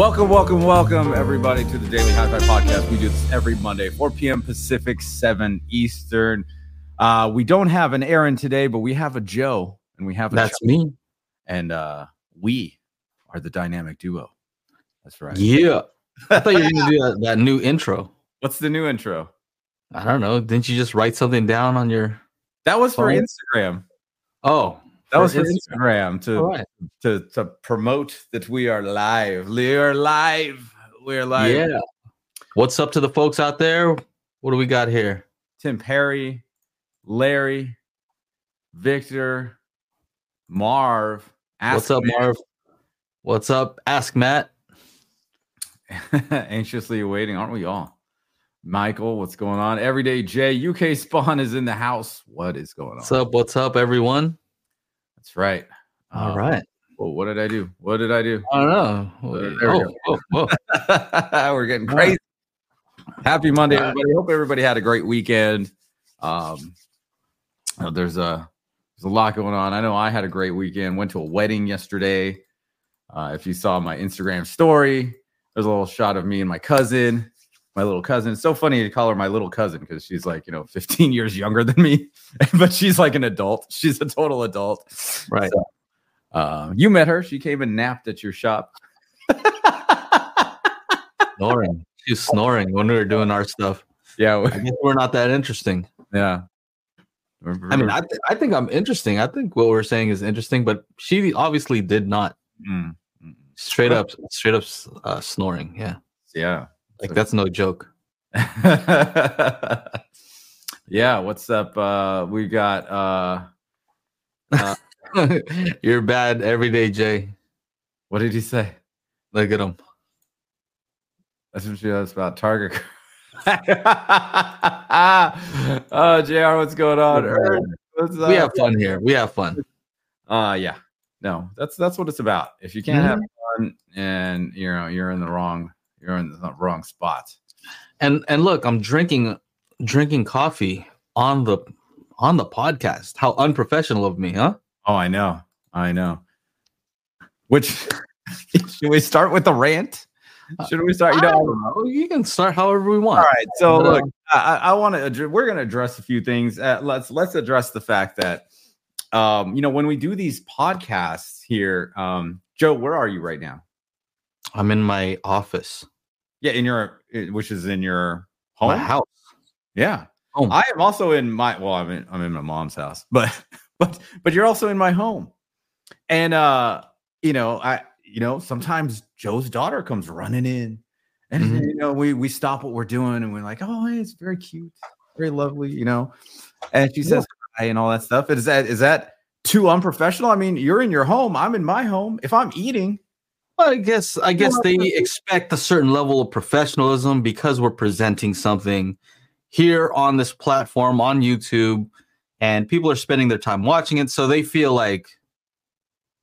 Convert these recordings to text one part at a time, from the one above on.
Welcome, welcome, welcome, everybody, to the Daily Hi Fi Podcast. We do this every Monday, 4 p.m. Pacific, 7 Eastern. Uh, we don't have an Aaron today, but we have a Joe, and we have a That's Chuck, me. and uh, we are the dynamic duo. That's right. Yeah. I thought you were gonna do that, that new intro. What's the new intro? I don't know. Didn't you just write something down on your That was for Instagram. Oh. That was for Instagram. To, right. to to promote that we are live. We are live. We're live. Yeah. What's up to the folks out there? What do we got here? Tim Perry, Larry, Victor, Marv. What's up, Marv? What's up? Ask Matt. Anxiously awaiting, aren't we all? Michael, what's going on? Everyday J, UK Spawn is in the house. What is going on? What's up? What's up, everyone? That's right. All Uh, right. Well, what did I do? What did I do? I don't know. There we Oh, oh, oh. We're getting crazy. Happy Monday, everybody. Hope everybody had a great weekend. Um, uh, there's a there's a lot going on. I know I had a great weekend. Went to a wedding yesterday. Uh, if you saw my Instagram story, there's a little shot of me and my cousin, my little cousin. It's so funny to call her my little cousin because she's like you know 15 years younger than me, but she's like an adult. She's a total adult. Right. Uh, you met her. She came and napped at your shop. Snoring. She was snoring when we were doing our stuff. Yeah, guess we're not that interesting. yeah. I mean, I, th- I think I'm interesting. I think what we're saying is interesting, but she obviously did not. Mm, mm, Straight up, straight up uh, snoring. Yeah. yeah. Like that's no joke. yeah. What's up? Uh, we got. Uh, You're bad every day, Jay. what did he say? Look at him. That's what she was about Target. oh, Jr. What's going on? What's We have fun here. We have fun. Uh, yeah. No, that's that's what it's about. If you can't have fun and you know you're in the wrong, you're in the wrong spot. And and look, I'm drinking drinking coffee on the on the podcast. How unprofessional of me, huh? Oh, I know. I know. Which should we start with the rant? Should we start? You I know, don't know. You can start however we want. all right. So uh, look, I, I- I want to. Address, we're going to address a few things. Uh, let's let's address the fact that, um, you know, when we do these podcasts here, um, Joe, where are you right now? I'm in my office. Yeah, in your, which is in your home. My house. Yeah, Home. I am also in my. Well, I'm in I'm in my mom's house, but but but you're also in my home, and uh, you know, I you know sometimes Joe's daughter comes running in, and Mhm. you know we we stop what we're doing and we're like, oh, hey, it's very cute, very lovely, you know, and she says hi and all that stuff. Is that is that too unprofessional? I mean, you're in your home, I'm in my home. If I'm eating, Well, I guess I guess they expect a certain level of professionalism because we're presenting something here on this platform on YouTube, and people are spending their time watching it, so they feel like,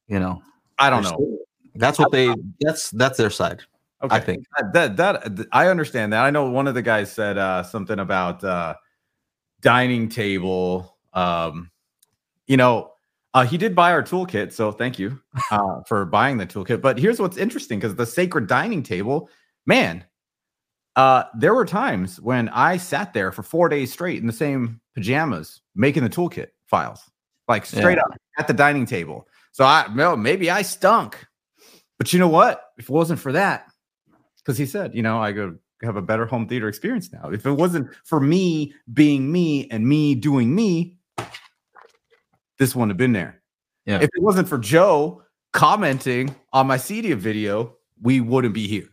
you know, I don't know. That's what they. That's that's their side. Okay. I think. that, that that I understand that. I know one of the guys said uh, something about uh, dining table. Um, you know, uh, he did buy our toolkit, so thank you uh, for buying the toolkit. But here's what's interesting: because the sacred dining table, man, uh, there were times when I sat there for four days straight in the same pajamas making the toolkit files, like straight Yeah. up at the dining table. So I, well, maybe I stunk, but you know what? If it wasn't for that, because he said, you know, I could have a better home theater experience now. If it wasn't for me being me and me doing me, this wouldn't have been there. Yeah. If it wasn't for Joe commenting on my CEDIA video, we wouldn't be here.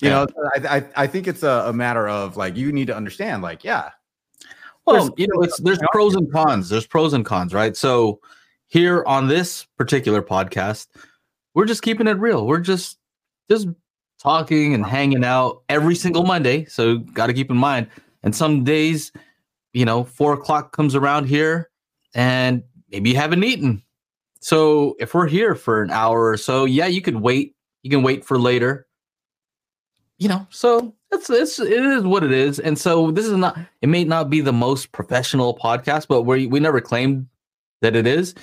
You Yeah. know, I, I I think it's a, a matter of like you need to understand, like, yeah, Well, There's- you know, it's there's pros and cons. There's pros and cons, right? So here on this particular podcast, we're just keeping it real. We're just just talking and hanging out every single Monday. So got to keep in mind. And some days, you know, four o'clock comes around here, and maybe you haven't eaten. So if we're here for an hour or so, yeah, you could wait. You can wait for later. You know, so it's it's it is what it is. And so this is not it may not be the most professional podcast, but we we never claimed that it is.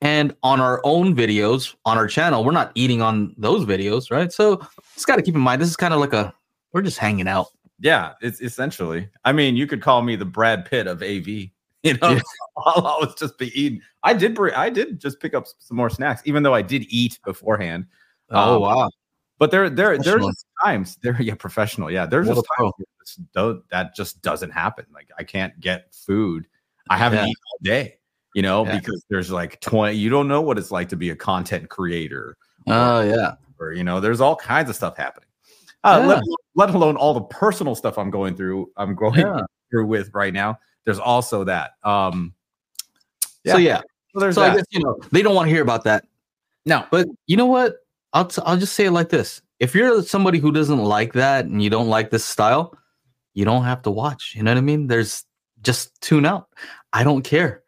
And on our own videos on our channel, we're not eating on those videos, right? So just got to keep in mind this is kind of like a we're just hanging out. Yeah, it's essentially. I mean, you could call me the Brad Pitt of AV. You know, Yeah. I'll always just be eating. I did. br- I did just pick up some more snacks, even though I did eat beforehand. Oh Um, wow. But there, there, there's just times there. Yeah, professional. Yeah, there's What just times this that just doesn't happen. Like I can't get food. I haven't Yeah. eaten all day. You know, Yeah. because there's like twenty. You don't know what it's like to be a content creator, Oh yeah. or you know, there's all kinds of stuff happening. Uh, let, let alone all the personal stuff I'm going through. I'm going through with right now. There's also that. Um, So yeah. so there's So I guess you know they don't want to hear about that. no, But you know what? I'll t- I'll just say it like this: If you're somebody who doesn't like that and you don't like this style, you don't have to watch. You know what I mean? There's just tune out. I don't care.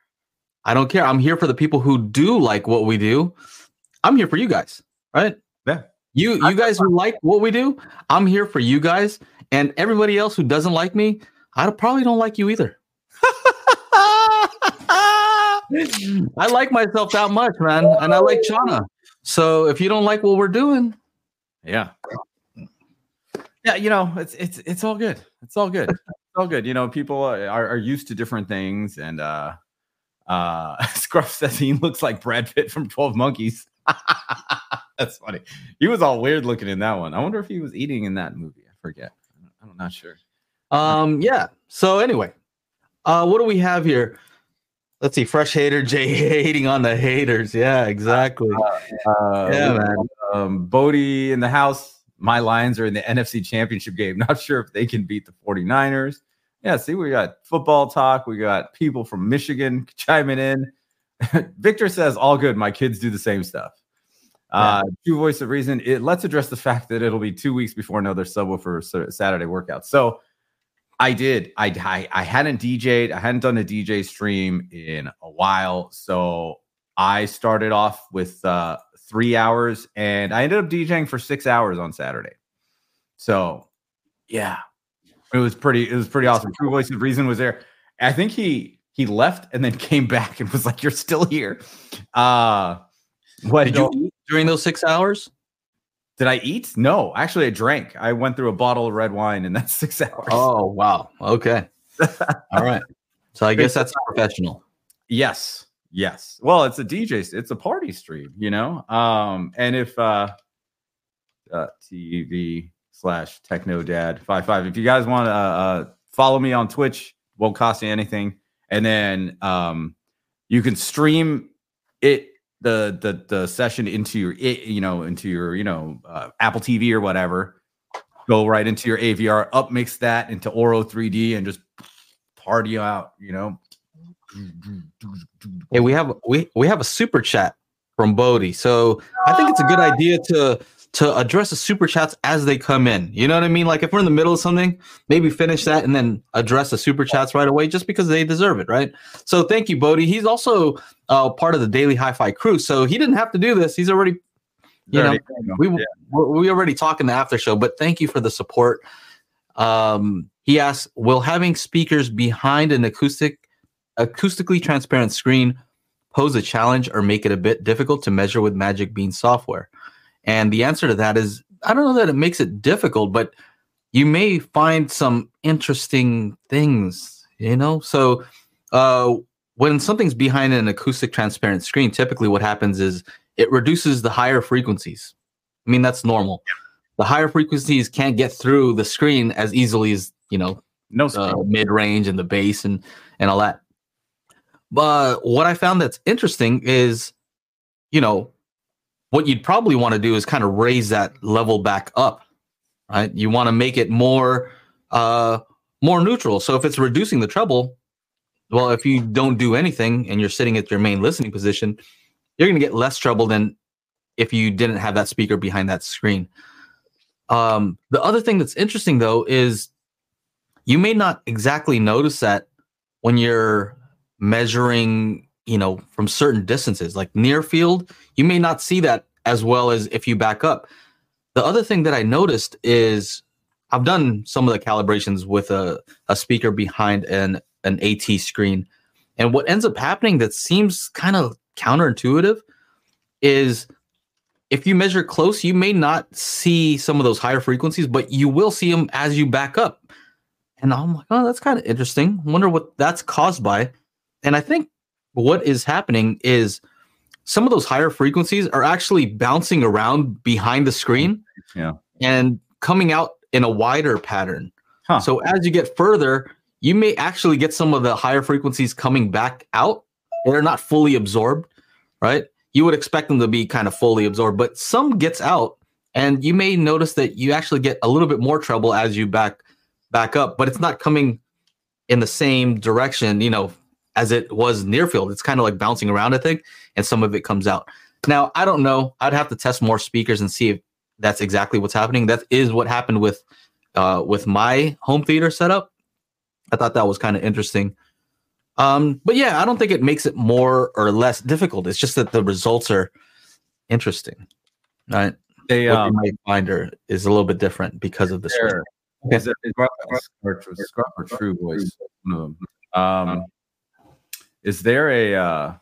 I don't care. I'm here for the people who do like what we do. I'm here for you guys, right? Yeah. You you guys who like what we do, I'm here for you guys. And everybody else who doesn't like me, I probably don't like you either. I like myself that much, man, and I like Channa. So if you don't like what we're doing, Yeah. Yeah, you know, it's it's it's all good. It's all good. It's all good. You know, people are, are used to different things and uh uh Scruff says he looks like Brad Pitt from 12 Monkeys. That's funny. He was all weird looking in that one. I wonder if he was eating in that movie. I forget. I'm not sure. um, yeah. So anyway, uh, what do we have here? Let's see, fresh hater Jay hating on the haters. Yeah, exactly. Uh, Yeah, we- man. Um, Bodie in the house. My Lions are in the NFC Championship game. Not sure if they can beat the 49ers. Yeah, see, we got football talk. We got people from Michigan chiming in. Victor says, all good. My kids do the same stuff. Uh, True voice of reason. It let's address the fact that it'll be two weeks before another subwoofer Sa- Saturday workout. So I did. I, I I hadn't DJ'd. I hadn't done a DJ stream in a while. So I started off with uh, three hours, and I ended up DJing for six hours on Saturday. So yeah, it was pretty. It was pretty awesome. True voice of reason was there. I think he he left and then came back and was like, "You're still here." Uh what Did you eat during those six hours? Did I eat? No, actually, I drank. I went through a bottle of red wine in that six hours. Oh wow. Okay. All right. So I guess that's professional. Yes. Yes. Well, it's a DJ, it's a party stream, you know? Um, and if uh uh TV slash techno dad five five, if you guys want to uh, uh follow me on Twitch, won't cost you anything. And then um you can stream it the the the session into your you know into your you know uh, Apple TV or whatever. Go right into your AVR, upmix that into Auro-3D and just party out, you know. Hey, we have we we have a super chat from Bodie. So I think it's a good idea to to address the super chats as they come in. You know what I mean? Like if we're in the middle of something, maybe finish that and then address the super chats right away, just because they deserve it, right? So thank you, Bodie. He's also uh, part of the Daily Hi-Fi crew, so he didn't have to do this. He's already you know, we Yeah. we already talk in the after show, but thank you for the support. Um, he asks, will having speakers behind an acoustic, acoustically transparent screen pose a challenge or make it a bit difficult to measure with Magic Bean software? And the answer to that is, I don't know that it makes it difficult, but you may find some interesting things, you know. So, uh, when something's behind an acoustic transparent screen, typically what happens is it reduces the higher frequencies. I mean, that's normal. The higher frequencies can't get through the screen as easily as you know No screen. mid range and the bass and and all that. But what I found that's interesting is, you know, what you'd probably want to do is kind of raise that level back up, right? You want to make it more uh more neutral. So if it's reducing the treble, well, if you don't do anything and you're sitting at your main listening position, you're going to get less treble than if you didn't have that speaker behind that screen. Um, the other thing that's interesting though is you may not exactly notice that when you're measuring, you know, from certain distances, like near field, you may not see that as well as if you back up. The other thing that I noticed is I've done some of the calibrations with a, a speaker behind an an AT screen. And what ends up happening that seems kind of counterintuitive is if you measure close, you may not see some of those higher frequencies, but you will see them as you back up. And I'm like, oh, that's kind of interesting. Wonder what that's caused by. And I think what is happening is some of those higher frequencies are actually bouncing around behind the screen. Yeah. And coming out in a wider pattern. Huh. So as you get further, you may actually get some of the higher frequencies coming back out. They're not fully absorbed, right? You would expect them to be kind of fully absorbed, but some gets out, and you may notice that you actually get a little bit more treble as you back back up, but it's not coming in the same direction, you know, as it was near field. It's kind of like bouncing around, I think, and some of it comes out. Now, I don't know. I'd have to test more speakers and see if that's exactly what's happening. That is what happened with uh, with my home theater setup. I thought that was kind of interesting. Um, but yeah, I don't think it makes it more or less difficult. It's just that the results are interesting, right? They What um, you might find are, is a little bit different because of the screen. there, is it, is or, Scrub or True Voice? one of them. Um, is there a uh,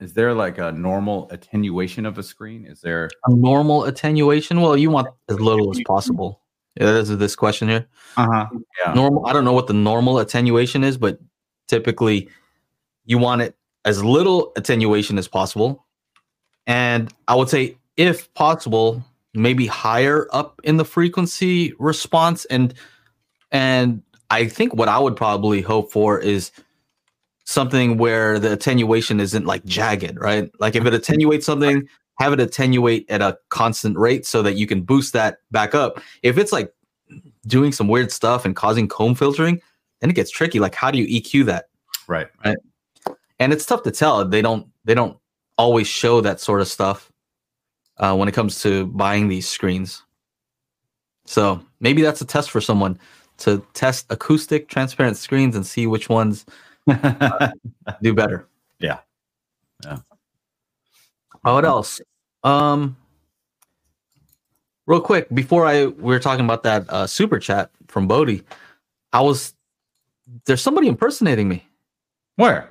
is there like a normal attenuation of a screen? Is there? A normal attenuation. Well, you want as little as possible. Yeah, that is this question here. Uh huh. Yeah. normal i don't know what the normal attenuation is but typically you want it as little attenuation as possible and i would say if possible maybe higher up in the frequency response and and i think what i would probably hope for is something where the attenuation isn't like jagged right like if it attenuates something have it attenuate at a constant rate so that you can boost that back up if it's like doing some weird stuff and causing comb filtering, then it gets tricky. Like, how do you EQ that? Right. Right. And it's tough to tell. They don't they don't always show that sort of stuff uh, when it comes to buying these screens. So maybe that's a test for someone to test acoustic transparent screens and see which ones do better. Yeah. Yeah. Oh, what else? Um, real quick before I we were talking about that uh, super chat from Bodie, I was there's somebody impersonating me Where?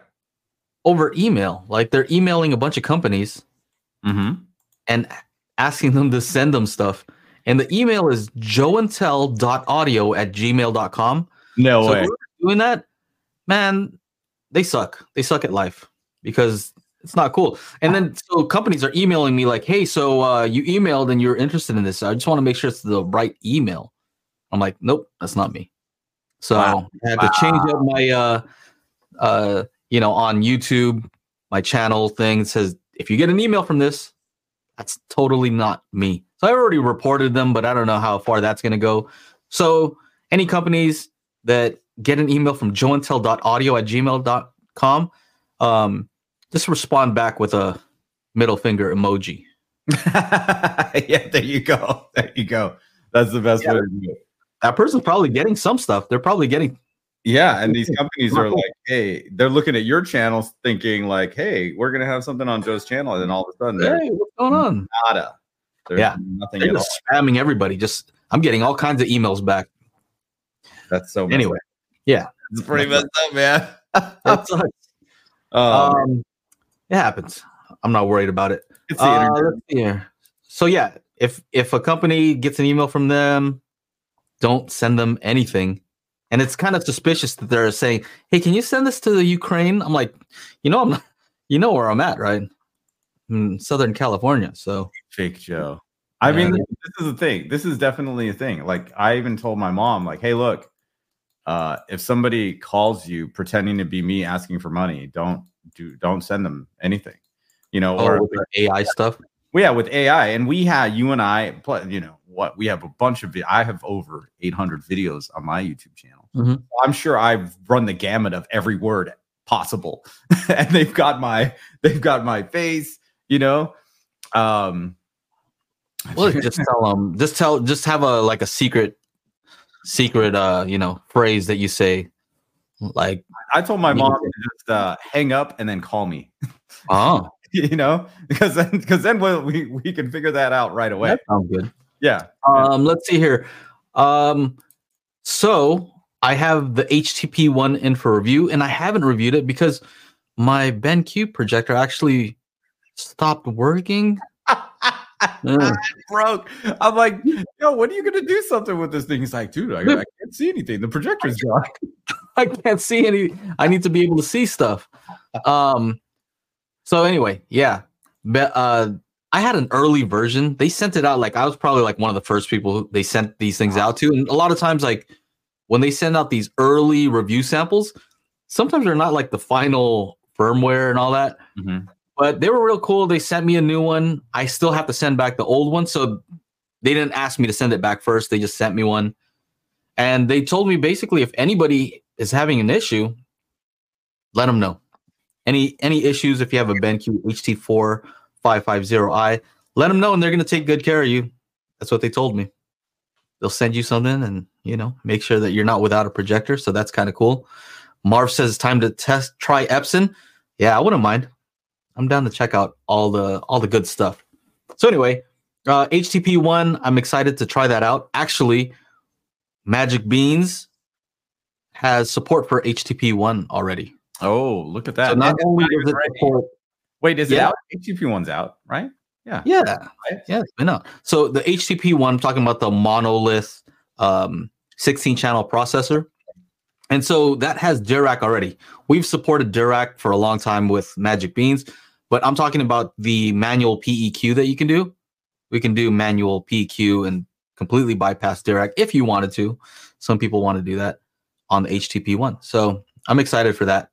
over email. Like they're emailing a bunch of companies Mm-hmm. and asking them to send them stuff. And the email is joeandtell.audio at gmail.com. No so way. doing that, man, they suck. They suck at life because it's not cool. And then so companies are emailing me like, hey, so uh, you emailed and you're interested in this. I just want to make sure it's the right email. I'm like, nope, that's not me. So Wow. I had to change up my uh uh you know on YouTube, my channel thing says if you get an email from this, that's totally not me. So I already reported them, but I don't know how far that's gonna go. So any companies that get an email from joeandtell.audio at gmail.com, um, just respond back with a middle finger emoji. yeah, there you go. There you go. That's the best Yeah. way to do it. That person's probably getting some stuff. They're probably getting Yeah, and these companies are like, hey, they're looking at your channels thinking like, hey, we're gonna have something on Joe's channel, and then all of a sudden, hey, what's going on? nada. There's Yeah. nothing They're at all. spamming everybody. Just I'm getting all kinds of emails back. That's so. Anyway. Yeah. it's pretty messed up, man. It sucks. um, um, it happens. I'm not worried about it. it's the Uh, internet. let's. So yeah, if if a company gets an email from them, don't send them anything. And it's kind of suspicious that they're saying, "Hey, can you send this to the Ukraine?" I'm like, you know, I'm not, you know where I'm at, right? In Southern California. So fake Joe. I mean, this is a thing. This is definitely a thing. Like, I even told my mom, like, hey, look, uh, if somebody calls you pretending to be me asking for money, don't do, don't send them anything. You know, oh, or with AI stuff. well, yeah, with AI, and we had you and I, you know, what we have a bunch of. I have over 800 videos on my YouTube channel. Mhm. I'm sure I've run the gamut of every word possible, and they've got my they've got my face. You know, um, Well, just tell them. Just tell. Just have a like a secret, secret. Uh, you know, phrase that you say, like, I told my mom to just uh, hang up and then call me. "Oh, you know, because then because then we'll, we we can figure that out right away. that sounds good." Yeah. Um, let's see here. Um, so I have the HTP one in for review, and I haven't reviewed it because my BenQ projector actually stopped working. Broke. I'm like, yo, when are you gonna do something with this thing? He's like, dude, I, I can't see anything. The projector's gone. I can't see any. I need to be able to see stuff. Um. So anyway, yeah. But uh, I had an early version. They sent it out like I was probably like one of the first people they sent these things out to. And a lot of times, like when they send out these early review samples, sometimes they're not like the final firmware and all that. Mhm. But they were real cool. They sent me a new one. I still have to send back the old one. So they didn't ask me to send it back first. They just sent me one. And they told me basically if anybody is having an issue, let them know. Any any issues if you have a BenQ HT4 550i, let them know and they're going to take good care of you. That's what they told me. They'll send you something and, you know, make sure that you're not without a projector, so that's kind of cool. Marv says it's time to test try Epson. Yeah, I wouldn't mind. I'm down to check out all the all the good stuff. So anyway, uh HTP one, I'm excited to try that out. Actually, Magic Beans has support for HTP one already. Oh, look at that. So not only does it ready. support Wait, is it Yeah. out? HTP one's out, right? Yeah, Right? yeah, it's been out. So the HTP one, I'm talking about the monolith um, 16 channel processor. And so that has Dirac already. We've supported Dirac for a long time with Magic Beans, but I'm talking about the manual PEQ that you can do. We can do manual PEQ and completely bypass Dirac if you wanted to. Some people want to do that on the HTP one. So I'm excited for that.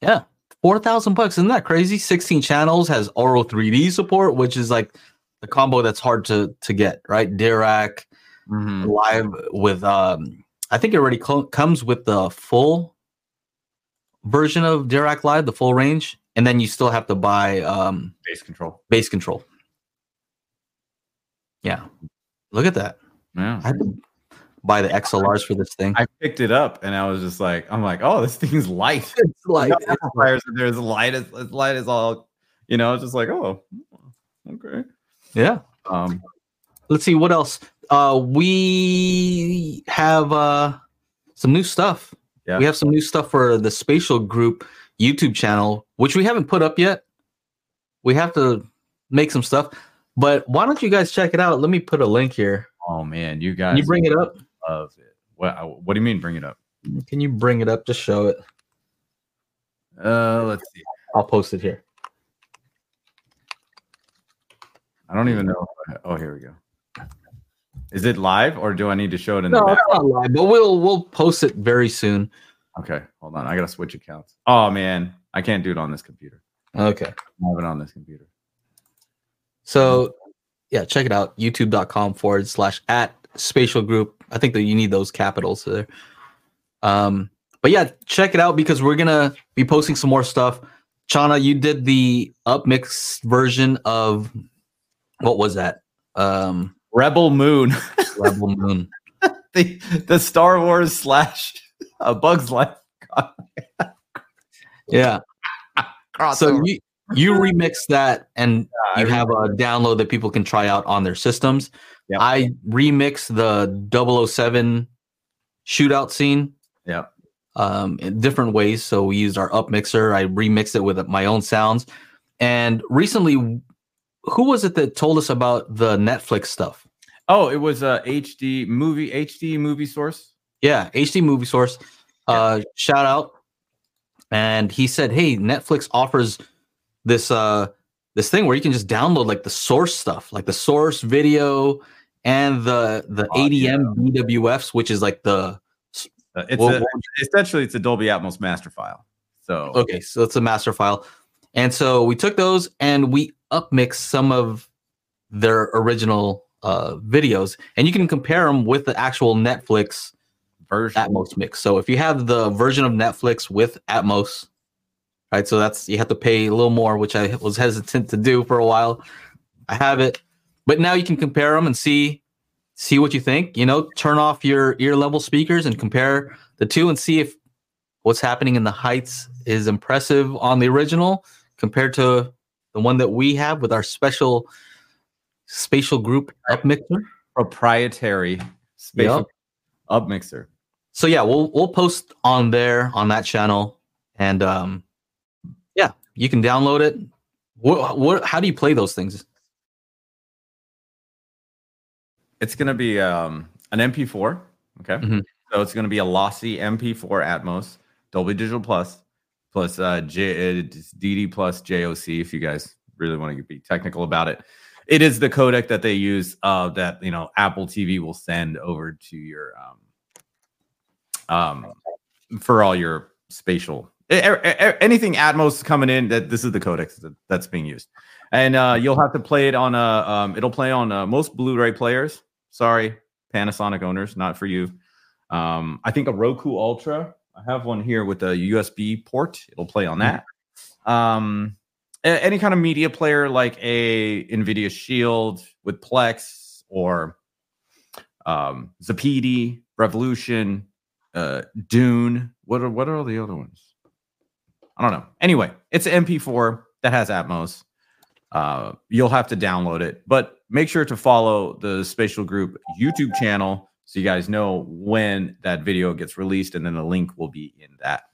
Yeah. 4,000 bucks. Isn't that crazy? 16 channels has Auro-3D support, which is like the combo that's hard to to get, right? Dirac Mhm. live with um I think it already co- comes with the full version of Dirac Live, the full range, and then you still have to buy um Bass Control. Bass Control. Yeah. Look at that. Yeah. I had to buy the XLRs for this thing. I picked it up and I was just like, I'm like, oh, this thing's light. It's like No amplifiers in there as light as as light as all, you know, it's just like, oh, okay. yeah. Um, let's see what else uh we have uh some new stuff Yeah. we have some new stuff for the spatial group youtube channel which we haven't put up yet we have to make some stuff but why don't you guys check it out let me put a link here oh man, you can guys you bring it up love it. What what do you mean bring it up? can you bring it up just show it Uh let's see. i'll post it here I don't even know. Oh, here we go. Is it live or do I need to show it in no the back? it's not live but we'll we'll post it very soon Okay, hold on. I gotta switch accounts. Oh man, I can't do it on this computer. okay I have it on this computer. So yeah, check it out. YouTube.com forward slash at spatial group. I think that you need those capitals there. Um, but yeah, check it out because we're gonna be posting some more stuff. Channa, you did the upmix version of what was that? Um Rebel Moon, Rebel Moon. the the Star Wars slash a Bug's Life Yeah. crossover. So you you remix that and I you have a download that people can try out on their systems. Yep. I remix the 007 shootout scene. Yeah. Um, in different ways. So we used our up mixer. I remixed it with my own sounds. And recently, who was it that told us about the Netflix stuff? Oh, it was a HD movie, HD movie source. Yeah, HD movie source. Uh, shout out. And he said, "Hey, Netflix offers this uh this thing where you can just download like the source stuff, like the source video and the the Audio. ADM BWFs, which is like the Uh, it's Well, a, essentially it's a Dolby Atmos master file. So okay, so it's a master file. And so we took those and we upmixed some of their original uh videos, and you can compare them with the actual Netflix version. Atmos mix. So if you have the version of Netflix with Atmos, right? So that's you have to pay a little more, which I was hesitant to do for a while. I have it, but now you can compare them and see see what you think. You know, turn off your ear level speakers and compare the two and see if what's happening in the heights is impressive on the original compared to the one that we have with our special spatial group up mixer. proprietary spatial Yep. up mixer. So yeah, we'll we'll post on there on that channel, and um, yeah, you can download it, What what? How do you play those things? It's gonna be um, an MP4. Okay, Mhm. so it's gonna be a lossy MP4 Atmos, Dolby Digital Plus, plus uh, J, uh, DD plus JOC. If you guys really want to be technical about it, it is the codec that they use uh, that you know Apple TV will send over to your um, um for all your spatial anything Atmos coming in that this is the that, that's being used, and uh, you'll have to play it on a um, it'll play on uh, most Blu-ray players. Sorry, Panasonic owners, not for you. Um, I think a Roku Ultra. I have one here with a USB port. It'll play on that. Um, any kind of media player like a Nvidia Shield with Plex or um, Zappiti, Revolution, uh, Dune. What are what are all the other ones? I don't know. Anyway, it's an MP4 that has Atmos. Uh, you'll have to download it, but make sure to follow the Spatial Group YouTube channel so you guys know when that video gets released, and then the link will be in that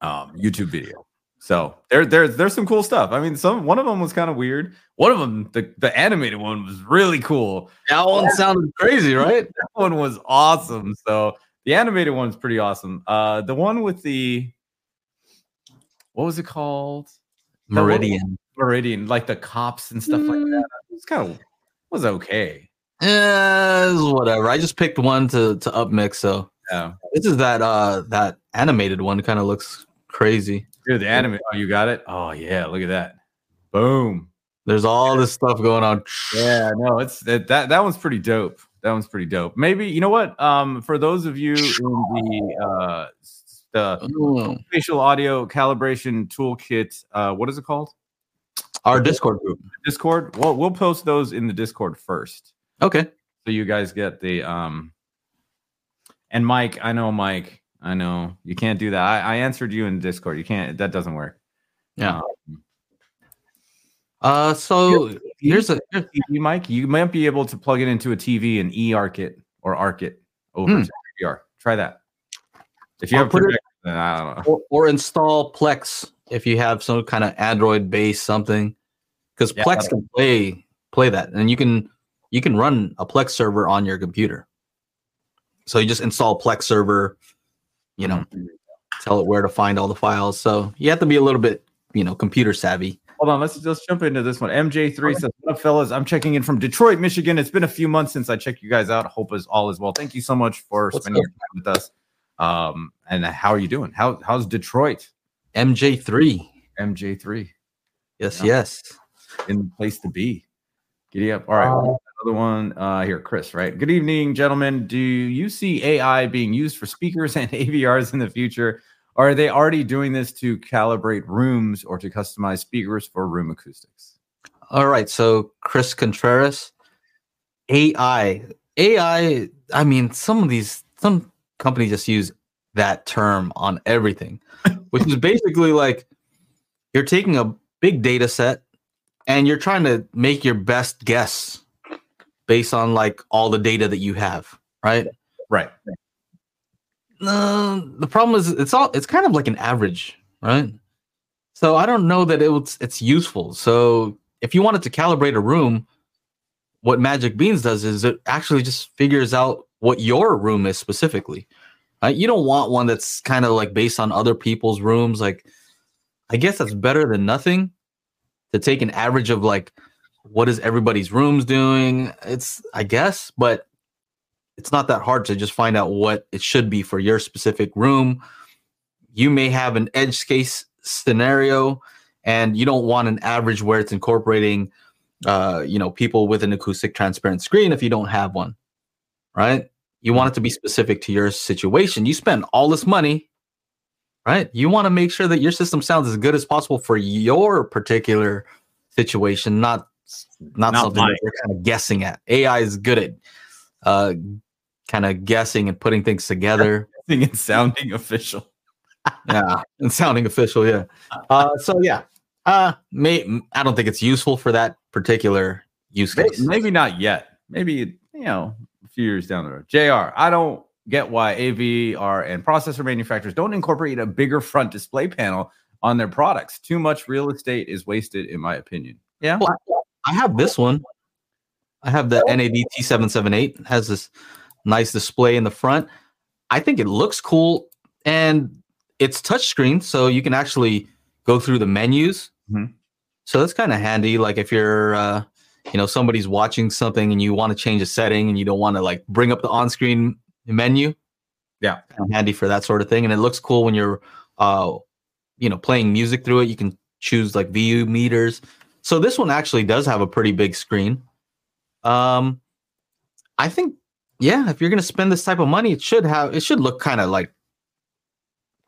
um, YouTube video. So there, there, there's some cool stuff. I mean, some one of them was kind of weird. One of them, the the animated one, was really cool. That one sounded crazy, right? That one was awesome. So the animated one's pretty awesome. Uh, the one with the what was it called? Meridian. Meridian, like the cops and stuff like that. It was kind of was okay. Eh, it's whatever. I just picked one to to upmix. So Yeah. this is that uh that animated one. Kind of looks crazy. Dude, the anime. Oh, you got it. Oh yeah, look at that. Boom. There's all this stuff going on. Yeah, no, it's that that that one's pretty dope. That one's pretty dope. Maybe you know what? Um, for those of you in the uh the Ooh. spatial audio calibration toolkit, uh, what is it called? Our Discord group. Discord. Well, we'll post those in the Discord first, Okay. so you guys get the um. And Mike, I know Mike. I know you can't do that. I, I answered you in Discord. You can't. That doesn't work. Yeah. Um, Uh, so here's a TV, Mike, you might be able to plug it into a TV and e-arc it or arc it over Hmm. to VR. Try that. If you I'll have put it- I don't know. or, or install Plex if you have some kind of Android based something, because Yeah, Plex can play play that, and you can you can run a Plex server on your computer. So you just install Plex server, you know, Mhm. tell it where to find all the files. So you have to be a little bit, you know, computer savvy. Hold on, let's let's jump into this one. MJ3 says, "What up, fellas? I'm checking in from Detroit, Michigan. It's been a few months since I checked you guys out. Hope is all is well. Thank you so much for What's spending your time with us. Um, and how are you doing? How how's Detroit? MJ3. MJ3 Yes, Yeah. yes. in the place to be. Giddy up. All right. Another one uh, here, Chris, right? Good evening, gentlemen. Do you see AI being used for speakers and AVRs in the future? Or are they already doing this to calibrate rooms or to customize speakers for room acoustics? All right. So Chris Contreras, AI, AI. I mean, some of these some companies just use that term on everything, which is basically like you're taking a big data set and you're trying to make your best guess based on like all the data that you have, right? Right. Uh, the problem is it's all it's kind of like an average, right? So I don't know that it's it's useful. So if you wanted to calibrate a room, what Magic Beans does is it actually just figures out what your room is specifically. Right? You don't want one that's kind of like based on other people's rooms. Like, I guess that's better than nothing. To take an average of like what is everybody's rooms doing, it's I guess, but it's not that hard to just find out what it should be for your specific room. You may have an edge case scenario, and you don't want an average where it's incorporating, uh, you know, people with an acoustic transparent screen if you don't have one, right? You want it to be specific to your situation. You spend all this money, right? You want to make sure that your system sounds as good as possible for your particular situation, not not, Not something mine. that they're kind of guessing at. AI is good at uh, kind of guessing and putting things together. I think it's sounding official. yeah, and sounding official. Yeah. Uh, so yeah, uh, may I don't think it's useful for that particular use case. Maybe not yet. Maybe, you know, a few years down the road. JR, I don't get why AVR and processor manufacturers don't incorporate a bigger front display panel on their products. Too much real estate is wasted, in my opinion. Yeah. Well, I have this one. I have the NAD T778. It has this nice display in the front. I think it looks cool and it's touchscreen, so you can actually go through the menus. Mhm. So that's kind of handy. Like if you're, uh, you know, somebody's watching something and you want to change a setting and you don't want to like bring up the on-screen menu. Yeah. handy for that sort of thing. And it looks cool when you're, uh, you know, playing music through it. You can choose like VU meters. So this one actually does have a pretty big screen. Um, I think, yeah, if you're gonna spend this type of money, it should have, it should look kind of like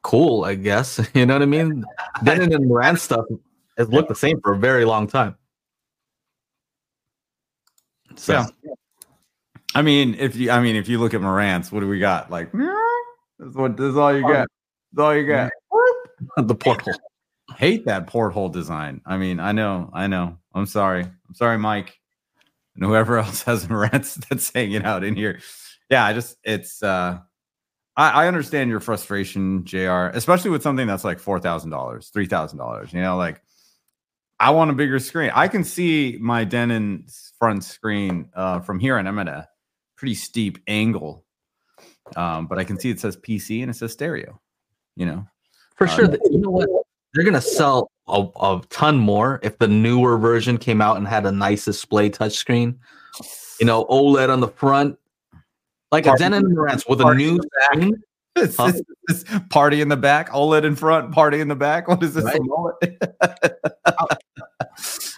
cool, I guess. You know what I mean? Denon and Marantz stuff has looked the same for a very long time. So, Yeah. I mean, if you, I mean, if you look at Marantz, what do we got? Like, this is what this is all you got. That's all you got. Mm. the portal. Hate that porthole design. I mean, I know, I know. I'm sorry. I'm sorry, Mike, and whoever else has Marantz that's hanging out in here. Yeah, I just, it's. uh I, I understand your frustration, Jr. Especially with something that's like four thousand dollars, three thousand dollars. You know, like I want a bigger screen. I can see my Denon front screen uh, from here, and I'm at a pretty steep angle. Um, but I can see it says PC and it says stereo. You know, For Uh, sure. You know what? They're gonna sell a, a ton more if the newer version came out and had a nice display touchscreen. You know, OLED on the front, like a Party- Denon and Marantz with a new back. It's, Huh? it's- it's party in the back, OLED in front, party in the back. What is this? Right.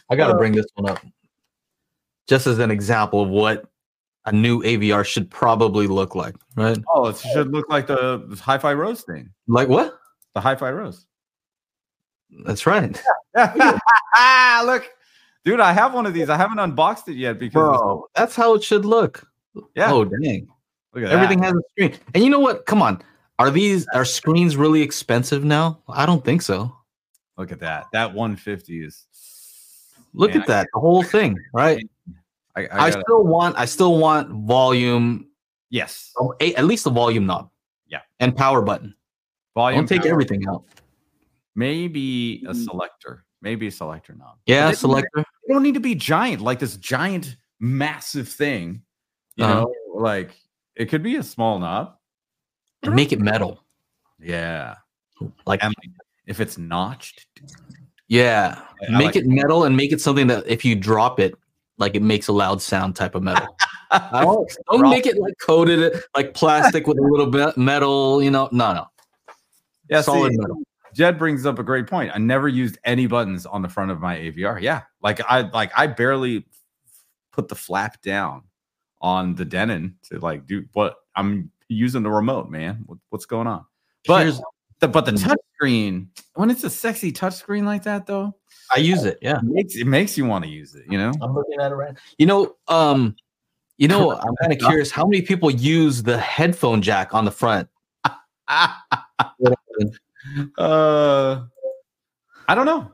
I got to bring this one up just as an example of what a new AVR should probably look like, right? oh, it should look like the, the hi-fi rose thing. Like what? The hi-fi rose. That's right, look, dude, I have one of these. I haven't unboxed it yet because bro. That's how it should look. yeah, Oh dang! look at Everything that. has a screen. And you know what? Come on. Are these are screens really expensive now? I don't think so. Look at that. That 150 is. Look Man, at that, the whole thing, right? I, I, I, still want I still want volume yes, oh, a- at least the volume knob. Yeah. And power button. volume. don't take power, everything out. Maybe a selector. Maybe a selector knob. Yeah, they- selector. They don't need to be giant, like this giant, massive thing. You Uh-huh. know, like it could be a small knob. And make it metal. Yeah, Like and if it's notched, yeah. I make like it metal and make it something that if you drop it, like it makes a loud sound type of metal. I don't, don't make it like coated like plastic with a little bit metal, you know. No, no. yeah, Solid see, metal. Jed brings up a great point. I never used any buttons on the front of my AVR. Yeah, like I like I barely put the flap down on the Denon to like do what I'm using the remote, man. What, what's going on? But Here's- the but the Mhm. touch screen when it's a sexy touch screen like that though, I use it, yeah. it makes it makes you want to use it. You know? I'm looking at it right. You know, um, you know, I'm kind of curious how many people use the headphone jack on the front. uh, I don't know.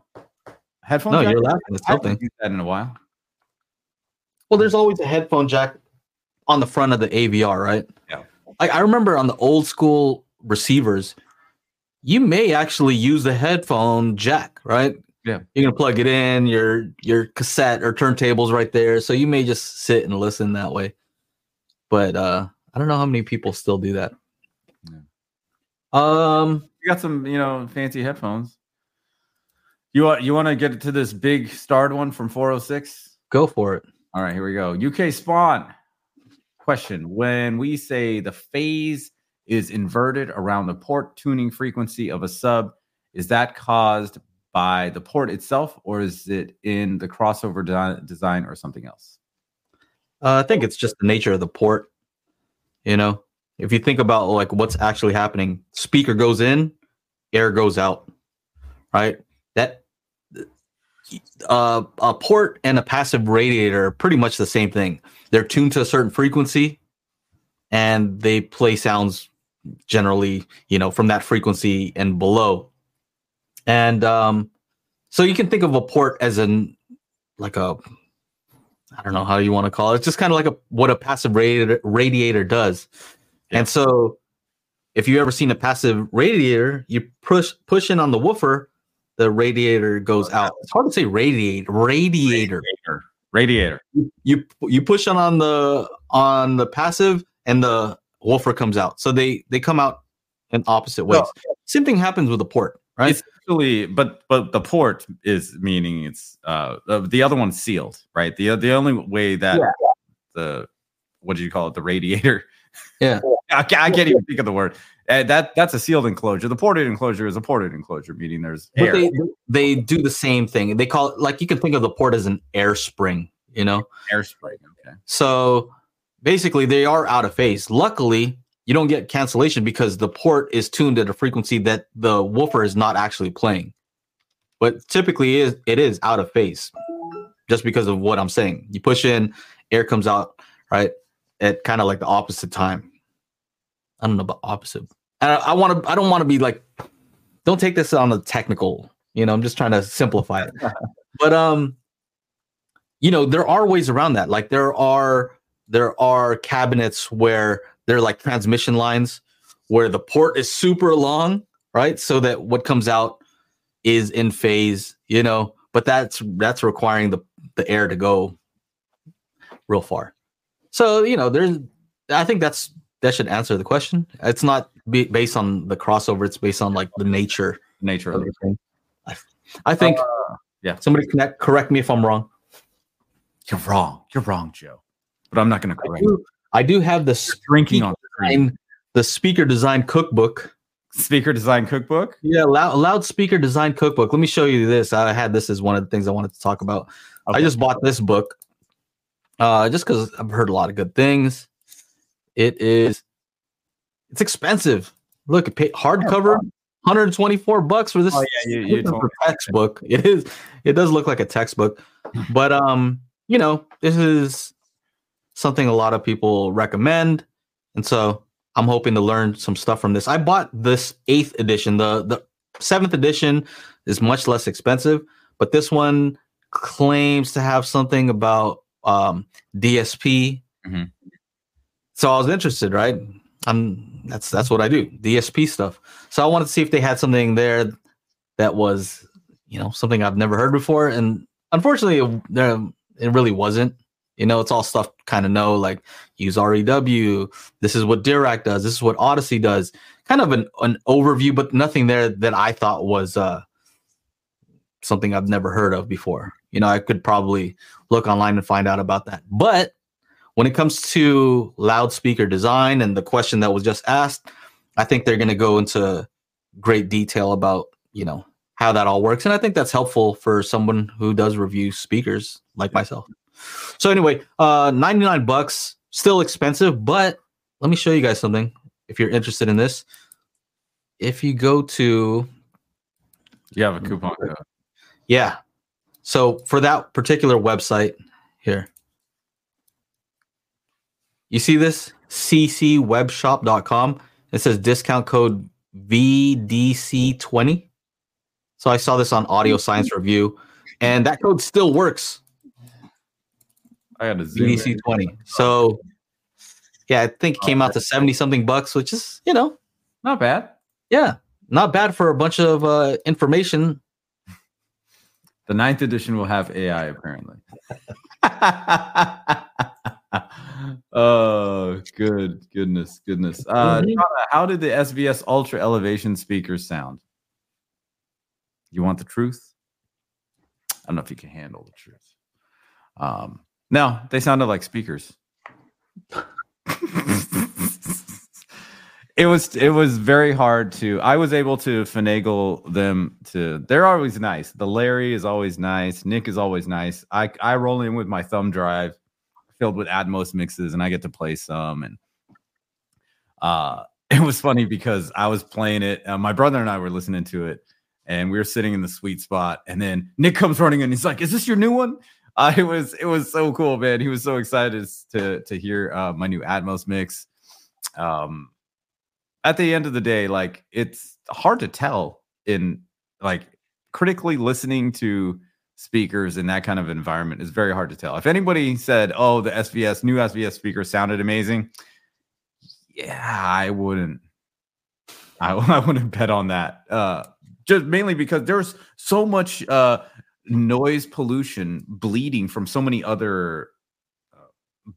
Headphone. No, jack? you're laughing at I haven't something. used that in a while. Well, there's always a headphone jack on the front of the AVR, right? Yeah. Like I remember on the old school receivers, you may actually use the headphone jack, right? Yeah. You're gonna plug it in, your your cassette or turntables right there. So you may just sit and listen that way. But uh I don't know how many people still do that. Yeah. Um You got some, you know, fancy headphones. You want you want to get to this big starred one from 406? go for it. All right, here we go. UK Spawn. Question: When we say the phase is inverted around the port tuning frequency of a sub, is that caused by the port itself, or is it in the crossover de- design or something else? Uh, I think it's just the nature of the port. You know, if you think about like what's actually happening, speaker goes in, air goes out, right? That uh, a port and a passive radiator are pretty much the same thing. They're tuned to a certain frequency, and they play sounds generally, you know, from that frequency and below. And um, so you can think of a port as an like a I don't know how you want to call it. It's just kind of like a what a passive radiator radiator does. Yeah. And so if you ever seen a passive radiator, you push push in on the woofer, the radiator goes out. It's hard to say radiate radiator. Radiator. Radiator. You you push it on the on the passive, and the woofer comes out. So they they come out in opposite ways. Well- Same thing happens with the port, right? It's actually, but but the port is meaning it's uh the, the other one's sealed, right? The the only way that Yeah. the what do you call it? The radiator. Yeah. I, I can't even think of the word. Uh, that that's a sealed enclosure. The ported enclosure is a ported enclosure, meaning there's But air. they they do the same thing. They call it like you can think of the port as an air spring, you know. air spring. Okay. So basically, they are out of phase. Luckily, you don't get cancellation because the port is tuned at a frequency that the woofer is not actually playing. But typically, is it is out of phase, just because of what I'm saying. You push in, air comes out, right? At kind of like the opposite time. I don't know about opposite. And I, I want to. I don't want to be like. Don't take this on the technical. You know, I'm just trying to simplify it. but um, you know, there are ways around that. Like there are there are cabinets where they're like transmission lines where the port is super long, right? So that what comes out is in phase, you know, but that's that's requiring the the air to go real far. So, you know, there's I think that's that should answer the question. It's not be, based on the crossover, it's based on like the nature Nature of the thing. I, I think Uh, yeah. somebody connect, correct me if I'm wrong. You're wrong. You're wrong, Joe. But I'm not going to I correct. you. do, I do have the Drinking on the screen. design, the speaker design cookbook. Speaker design cookbook. Yeah, loud, loudspeaker design cookbook. Let me show you this. I had this as one of the things I wanted to talk about. I just bought this book uh, just because I've heard a lot of good things. It is, it's expensive. Look, hardcover, 124 bucks for this. Oh yeah, you for textbook. It is. It does look like a textbook, but um, you know, this is something a lot of people recommend, and so I'm hoping to learn some stuff from this. I bought this eighth edition. the The seventh edition is much less expensive, but this one claims to have something about um, DSP. Mhm. So I was interested, right? I'm that's that's what I do, DSP stuff. So I wanted to see if they had something there that was, you know, something I've never heard before. And unfortunately, it, there it really wasn't. You know, it's all stuff kind of know, like use REW. This is what Dirac does. This is what Audyssey does. Kind of an, an overview, but nothing there that I thought was uh, something I've never heard of before. You know, I could probably look online and find out about that. But when it comes to loudspeaker design and the question that was just asked, I think they're going to go into great detail about, you know, how that all works. And I think that's helpful for someone who does review speakers like myself. So anyway, uh 99 bucks, still expensive, but let me show you guys something if you're interested in this. If you go to You have a coupon code. yeah. So for that particular website here, you see this ccwebshop.com. It says discount code VDC20. So I saw this on Audio Science Review, and that code still works. I got a zoom. in. VDC20. So yeah, I think it came out to 70 something bucks, which is, you know, Not bad. yeah, not bad for a bunch of uh, information. The ninth edition will have AI apparently. oh, good goodness, goodness. Uh, Mhm. How did the SVS Ultra Elevation speakers sound? You want the truth? I don't know if you can handle the truth. Um, no, they sounded like speakers. it was it was very hard to i was able to finagle them to they're always nice. The larry is always nice. Nick is always nice. I i roll in with my thumb drive filled with atmos mixes and i get to play some and uh it was funny because i was playing it uh, my brother and i were listening to it and we were sitting in the sweet spot and then nick comes running in. He's like is this your new one? Uh, it was it was so cool man. He was so excited to to hear uh my new atmos mix. Um at the end of the day, like it's hard to tell in like critically listening to speakers in that kind of environment is very hard to tell. If anybody said, "Oh, the SVS new SVS speaker sounded amazing," yeah, I wouldn't. I, I wouldn't bet on that. Uh, just mainly because there's so much uh, noise pollution bleeding from so many other uh,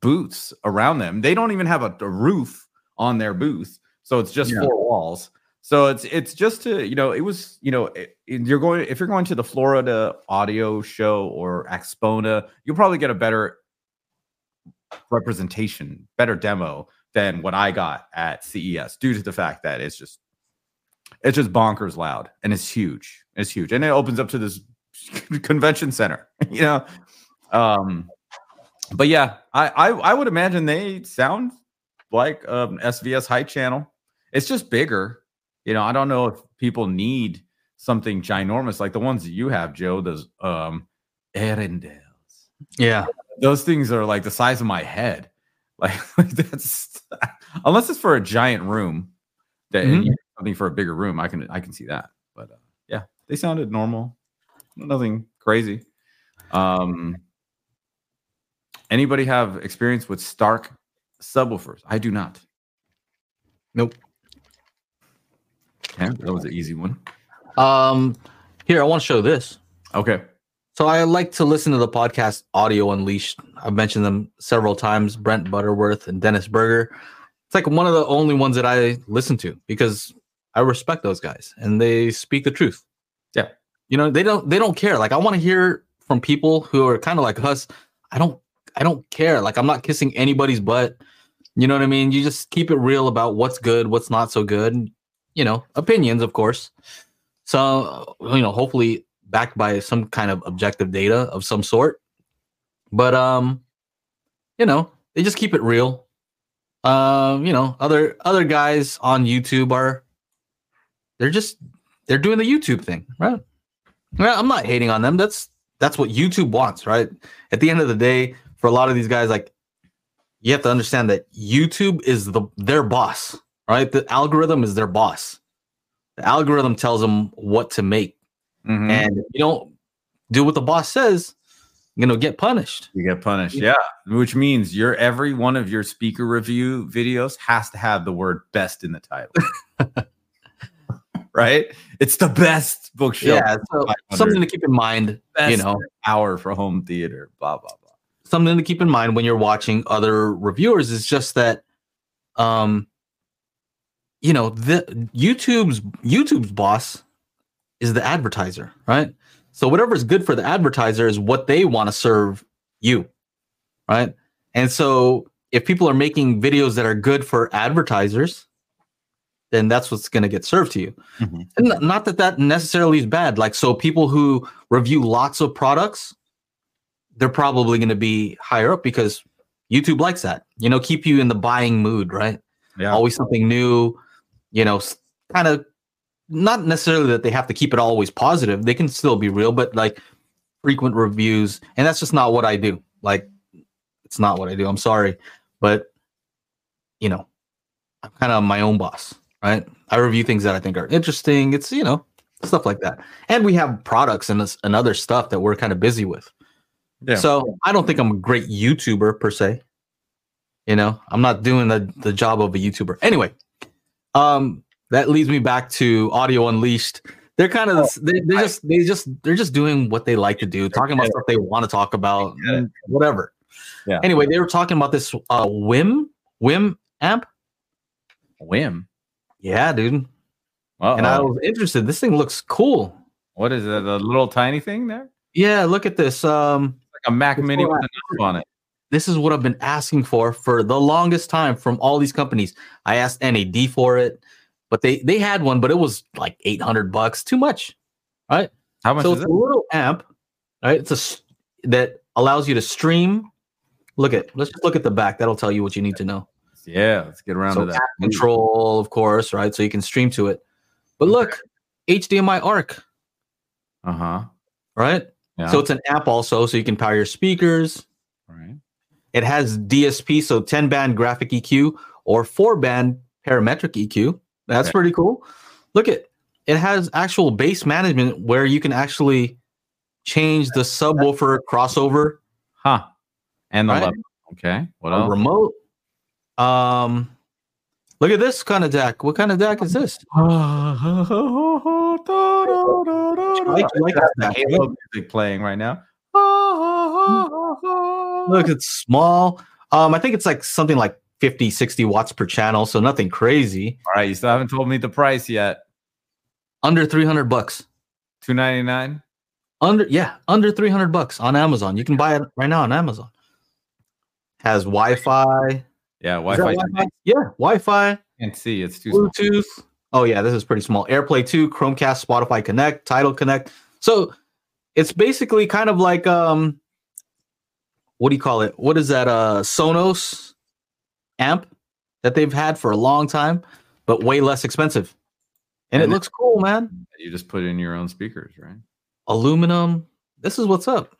booths around them. They don't even have a, a roof on their booth, so it's just Yeah. four walls. So it's it's just to you know it was you know it- you're going if you're going to the Florida Audio Show or AXPONA, you'll probably get a better representation, better demo than what I got at CES due to the fact that it's just it's just bonkers loud and it's huge. It's huge. And it opens up to this convention center, you know. Um but yeah, I I, I would imagine they sound like um SVS high channel. It's just bigger. You know, I don't know if people need something ginormous like the ones that you have, Joe, those um Arendals Yeah. those things are like the size of my head. Like, like that's unless it's for a giant room that Mhm. need something for a bigger room, I can I can see that. But uh, yeah, they sounded normal, nothing crazy. Um, anybody have experience with Stark subwoofers? I do not. Nope. Okay, that was an easy one. Um, here I want to show this. Okay. So I like to listen to the podcast Audio Unleashed. I've mentioned them several times. Brent Butterworth and Dennis Burger. It's like one of the only ones that I listen to because I respect those guys and they speak the truth. Yeah. You know, they don't they don't care. Like I want to hear from people who are kind of like us. I don't I don't care. Like I'm not kissing anybody's butt. You know what I mean? You just keep it real about what's good, what's not so good. You know, opinions, of course. So, you know, hopefully backed by some kind of objective data of some sort. But um, you know, they just keep it real. Um, you know, other other guys on YouTube are they're just they're doing the YouTube thing, right? Well, I'm not hating on them. That's that's what YouTube wants, right? At the end of the day, for a lot of these guys, like you have to understand that YouTube is the their boss, right? The algorithm is their boss. The algorithm tells them what to make. Mhm. And if you don't do what the boss says, you know, get punished. You get punished. Yeah. Which means your every one of your speaker review videos has to have the word best in the title. right? It's the best bookshelf Yeah, so something to keep in mind. best you know, hour for home theater, blah blah blah. something to keep in mind when you're watching other reviewers is just that, um, you know, the YouTube's YouTube's boss is the advertiser, right? So whatever is good for the advertiser is what they want to serve you, right? And so if people are making videos that are good for advertisers, then that's what's going to get served to you. Mhm. And not that that necessarily is bad. Like, so people who review lots of products, they're probably going to be higher up because YouTube likes that. You know, keep you in the buying mood, right? Yeah. Always something new. You know, kind of not necessarily that they have to keep it always positive. They can still be real, but like frequent reviews, and that's just not what I do. Like, it's not what I do. I'm sorry, but you know, I'm kind of my own boss, right? I review things that I think are interesting. It's you know stuff like that, and we have products and this, and other stuff that we're kind of busy with. Yeah. So I don't think I'm a great YouTuber per se. You know, I'm not doing the the job of a YouTuber. Anyway, um, that leads me back to Audio Unleashed. They're kind of they, they're just they just they're just doing what they like to do, talking about stuff they want to talk about, and whatever. Yeah. Anyway, they were talking about this uh WiiM WiiM amp. Whim. Yeah, dude. Uh-oh. And I was interested. This thing looks cool. what is it? A little tiny thing there? Yeah, look at this. Um, Like a Mac Mini with a number on it. This is what I've been asking for for the longest time from all these companies. I asked NAD for it, but they they had one, but it was like 800 bucks, too much. Right? How much so is it's it? a little amp, right? It's a that allows you to stream. Look at let's just look at the back. That'll tell you what you need to know. Yeah, let's get around So to that. control, of course, right? So you can stream to it. But look, HDMI ARC, Uh huh. right? Yeah. So it's an app also, so you can power your speakers. right. It has DSP, so 10 band graphic EQ or four band parametric EQ. That's Okay. pretty cool. Look at it has actual bass management where you can actually change the subwoofer crossover Huh. And the Right. level. Okay. What a else? remote. Um look at this kind of deck. What kind of deck is this? like- like that, Halo music playing right now. Look, it's small. Um, I think it's like something like 50, 60 watts per channel, so nothing crazy. All right, you still haven't told me the price yet. Under 300 bucks. Two ninety nine. Under yeah, under 300 bucks on Amazon. You can buy it right now on Amazon. Has Wi-Fi. Yeah, Wi-Fi. Wi-Fi? Yeah, Wi-Fi, Can't see. It's too small. Bluetooth. Oh yeah, this is pretty small. AirPlay 2, Chromecast, Spotify Connect, TIDAL Connect. So it's basically kind of like um what do you call it? What is that uh Sonos amp that they've had for a long time, but way less expensive. And it looks cool, man. You just put in your own speakers, right? Aluminum. This is what's up.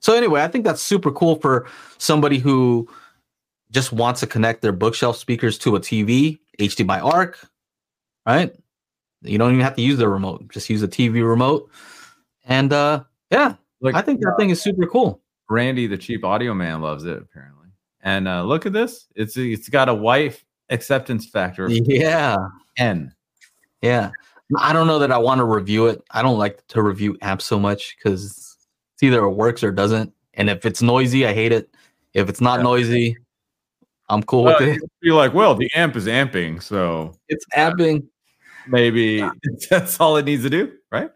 So anyway, I think that's super cool for somebody who just wants to connect their bookshelf speakers to a TV, HDMI ARC, right? You don't even have to use the remote; just use a TV remote. And uh, yeah, Like I think that thing is super cool. Randy, the cheap audio man, loves it apparently. And uh, look at this. It's it's got a wife acceptance factor Yeah, ten. yeah. I don't know that I want to review it. I don't like to review apps so much because it's either it works or doesn't. And if it's noisy, I hate it. If it's not Yeah. noisy, I'm cool Well, with it. be like, well, the amp is amping, so It's amping. maybe that's all it needs to do, right?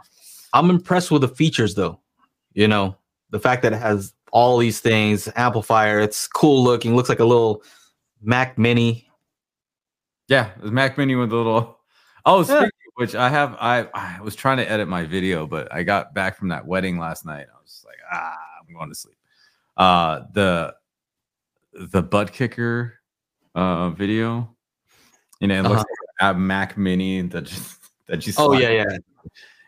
I'm impressed with the features though. You know, the fact that it has all these things, amplifier, it's cool looking, looks like a little Mac mini. Yeah, the Mac Mini with a little. Oh, Yeah. speaking of which, I have. I I was trying to edit my video, but I got back from that wedding last night. I was like, ah, I'm going to sleep. Uh, the the ButtKicker uh video, you know, it looks Uh-huh. like a Mac Mini that just that you. Oh yeah, yeah.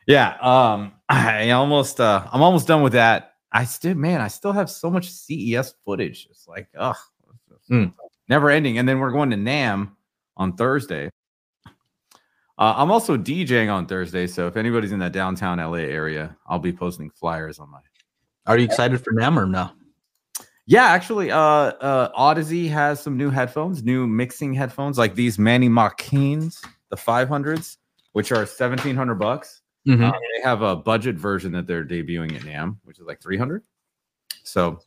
yeah. Um, I almost uh, I'm almost done with that. I still, man, I still have so much CES footage. It's like, ugh, Mm. never ending. And then we're going to NAMM on Thursday. Uh, I'm also DJing on Thursday, so if anybody's in that downtown LA area, I'll be posting flyers on my. Are you excited for NAMM or no? Yeah, actually, uh, uh, Audeze has some new headphones, new mixing headphones, like these Manny Marroquin, the 500s, which are 1700 bucks. Mhm. Uh, they have a budget version that they're debuting at NAMM, which is like 300. So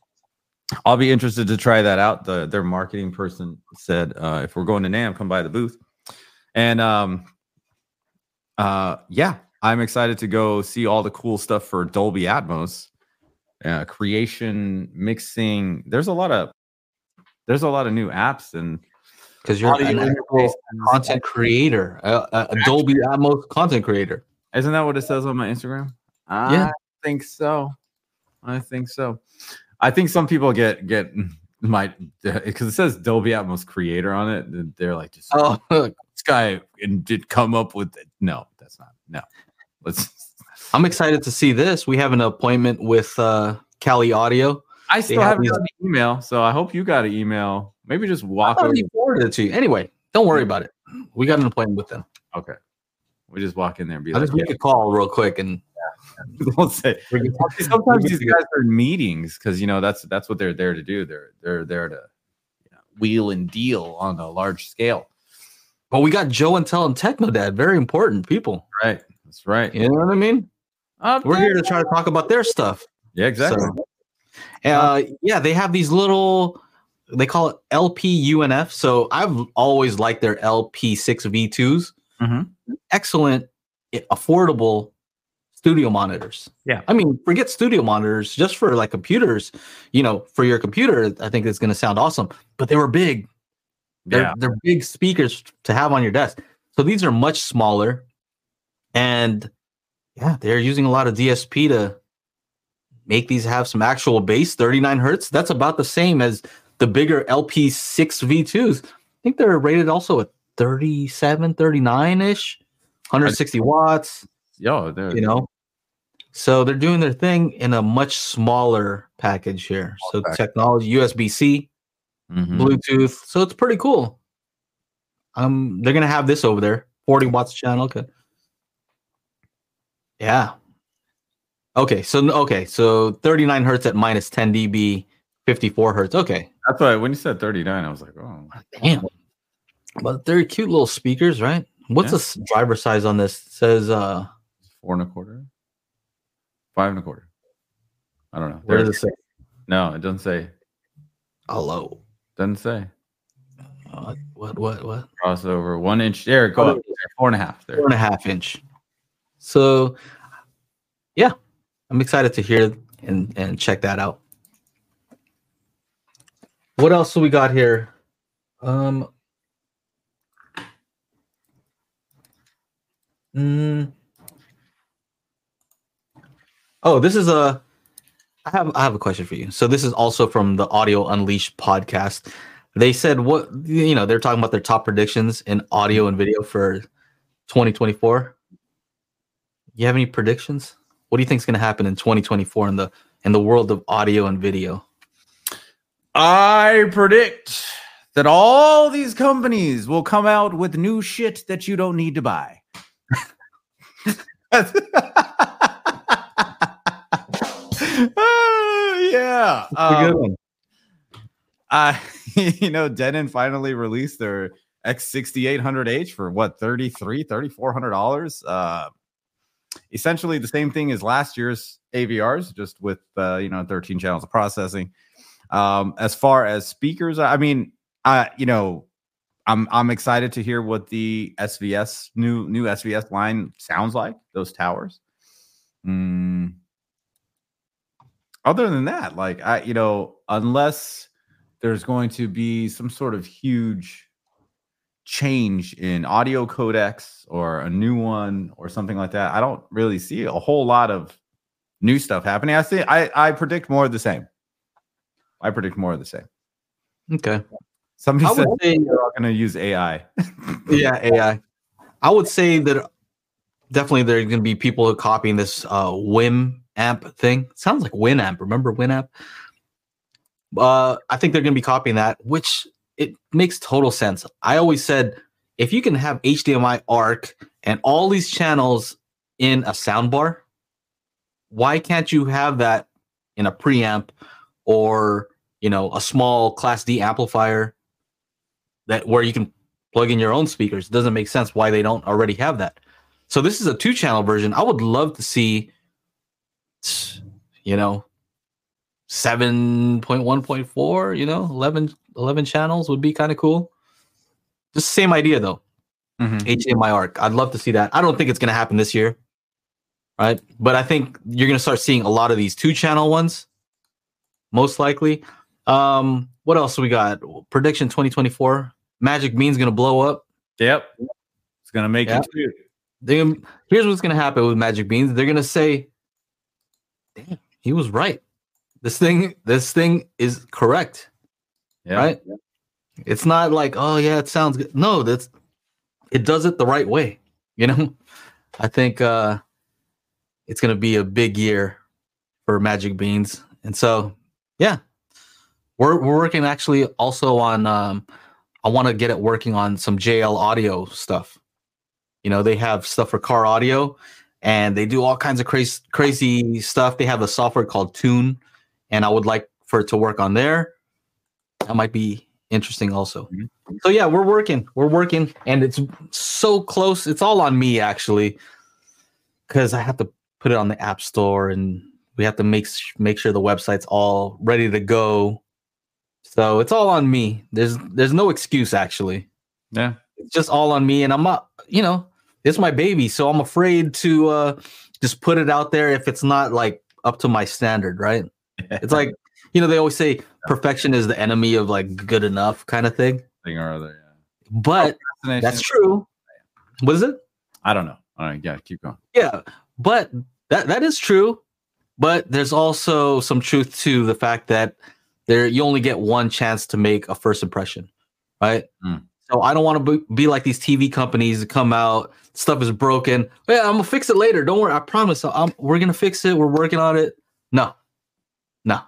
I'll be interested to try that out. The their marketing person said uh, if we're going to NAMM, come by the booth. And um, uh, yeah, I'm excited to go see all the cool stuff for Dolby Atmos, uh, creation, mixing. There's a lot of there's a lot of new apps and Because you're audio an actual content creator, a, a Dolby Atmos content creator. Isn't that what it says on my Instagram? Yeah. I think so. I think so. I think some people get get might because it says Dolby Atmos creator on it. and They're like, just, Oh, look, this guy and did come up with it. No, that's not. No, let's. I'm excited to see this. We have an appointment with uh, Kali Audio. I still have haven't an email, so I hope you got an email. Maybe just walk I forwarded it to you. Anyway, don't worry about it. We got an appointment with them. Okay, we just walk in there and be I'll like, just make a call real quick and we'll say. Sometimes these guys are in meetings because you know that's that's what they're there to do. They're they're there to you know, wheel and deal on a large scale. But we got Joe and Tell and Technodad, very important people. Right. That's right. You know what I mean? We're here to try to talk about their stuff. Yeah, exactly. So, uh, yeah, they have these little, they call it LP UNF. So I've always liked their LP6 V2s. Mhm. Excellent, affordable studio monitors. Yeah. I mean, forget studio monitors, just for like computers, you know, for your computer, I think it's going to sound awesome. But they were big. They're, Yeah. they're big speakers to have on your desk. So these are much smaller. And yeah, they're using a lot of DSP to make these have some actual bass 39 hertz. That's about the same as the bigger LP6 V2s. I think they're rated also at 37, 39 ish, 160 watts, Yo, they're you know. So they're doing their thing in a much smaller package here. So technology, USB C, Mhm. Bluetooth. So it's pretty cool. Um, they're gonna have this over there, 40 watts channel. Okay. Yeah. Okay, so okay, so 39 hertz at minus 10 dB, 54 hertz. Okay. That's why when you said 39, I was like, oh, Damn. But they're cute little speakers, right? What's Yeah. the driver size on this? It says uh four and a quarter, five and a quarter. I don't know. Where does it say? no, it doesn't say. Hello. Doesn't say Uh, what? What? What? crossover. One inch. There, go Oh, up. There, four and a half. There. Four and a half inch. So, yeah, I'm excited to hear and and check that out. What else do we got here? Um. Mm. oh, this is a. I have I have a question for you. So this is also from the Audio Unleashed podcast. They said what you know they're talking about their top predictions in audio and video for 2024. You have any predictions? What do you think is going to happen in 2024 in the in the world of audio and video? I predict that all these companies will come out with new shit that you don't need to buy. Ah, yeah. Um, uh, you know, Denon finally released their X6800H for what, 33 $3,400? Uh, essentially the same thing as last year's AVRs, just with, uh, you know, 13 channels of processing. Um, as far as speakers, I mean, I, you know, I'm I'm excited to hear what the SVS new new SVS line sounds like. Those towers. Mm. Other than that, like I, you know, unless there's going to be some sort of huge change in audio codecs or a new one or something like that, I don't really see a whole lot of new stuff happening. I see. I I predict more of the same. I predict more of the same. Okay. Somebody I said say, they're going to use AI. yeah, AI. I would say that definitely there are going to be people copying this uh, WiiM amp thing. It sounds like Winamp. Remember Winamp? Uh, I think they're going to be copying that, which it makes total sense. I always said if you can have HDMI ARC and all these channels in a soundbar, why can't you have that in a preamp or you know a small Class D amplifier that where you can plug in your own speakers? It doesn't make sense why they don't already have that. So this is a two channel version. I would love to see, you know, 7.1.4, you know, 11, 11 channels would be kind of cool. Just the same idea though. Mhm. HDMI ARC. I'd love to see that. I don't think it's going to happen this year, right? But I think you're going to start seeing a lot of these two channel ones, most likely. Um, what else we got? Prediction 2024. Magic Bean's to blow up. Yep. It's to make too. They, here's what's to happen with Magic Beans. They're to say, "Damn, he was right. This thing, this thing is correct." Yeah. right? It's not like, oh yeah, it sounds good. No, that's it does it the right way. You know, I think uh it's gonna be a big year for Magic Beans. And so yeah. We're we're working actually also on um I want to get it working on some JL audio stuff. You know, they have stuff for car audio and they do all kinds of crazy crazy stuff. They have a software called Tune, and I would like for it to work on there that might be interesting also Mhm. so yeah we're working we're working and it's so close it's all on me actually because i have to put it on the app store and we have to make make sure the website's all ready to go so it's all on me there's there's no excuse actually Yeah. it's just all on me and i'm not you know it's my baby so i'm afraid to uh just put it out there if it's not like up to my standard right it's like you know they always say perfection is the enemy of like good enough kind of thing thing or other. yeah. but Yeah. that's true what is it I don't know. All right. Yeah. Keep going. yeah but that that is true but there's also some truth to the fact that there you only get one chance to make a first impression right? Mm. so i don't want to be, be like these tv companies that come out stuff is broken. Yeah i'm gonna fix it later. Don't worry. I promise. I we're gonna fix it. We're working on it. No. No.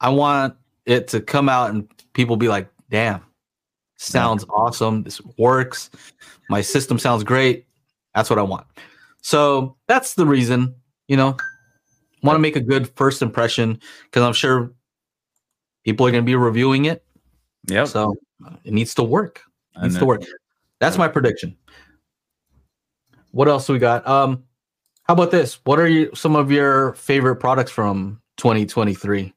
I want it to come out and people be like damn. Sounds awesome. This works. My system sounds great. That's what i want. So that's the reason, you know, want to make a good first impression because I'm sure people are going to be reviewing it. Yeah. So it needs to work. It needs to work. That's my prediction. What else we got? Um, How about this? What are you some of your favorite products from 2023?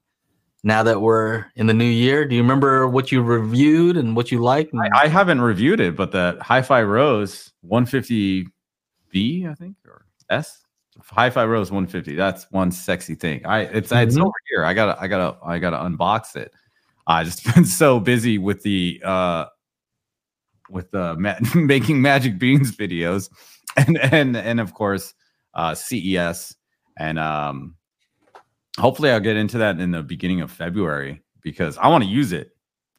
Now that we're in the new year, do you remember what you reviewed and what you liked? I, I haven't reviewed it, but the Hi-Fi Rose 150B, I think, or S. Hi-Fi Rose 150. That's one sexy thing. I it's it's Mhm. over here. I gotta I gotta I gotta unbox it. I just been so busy with the uh with the ma- making magic beans videos and and and of course uh CES and um hopefully I'll get into that in the beginning of February because I want to use it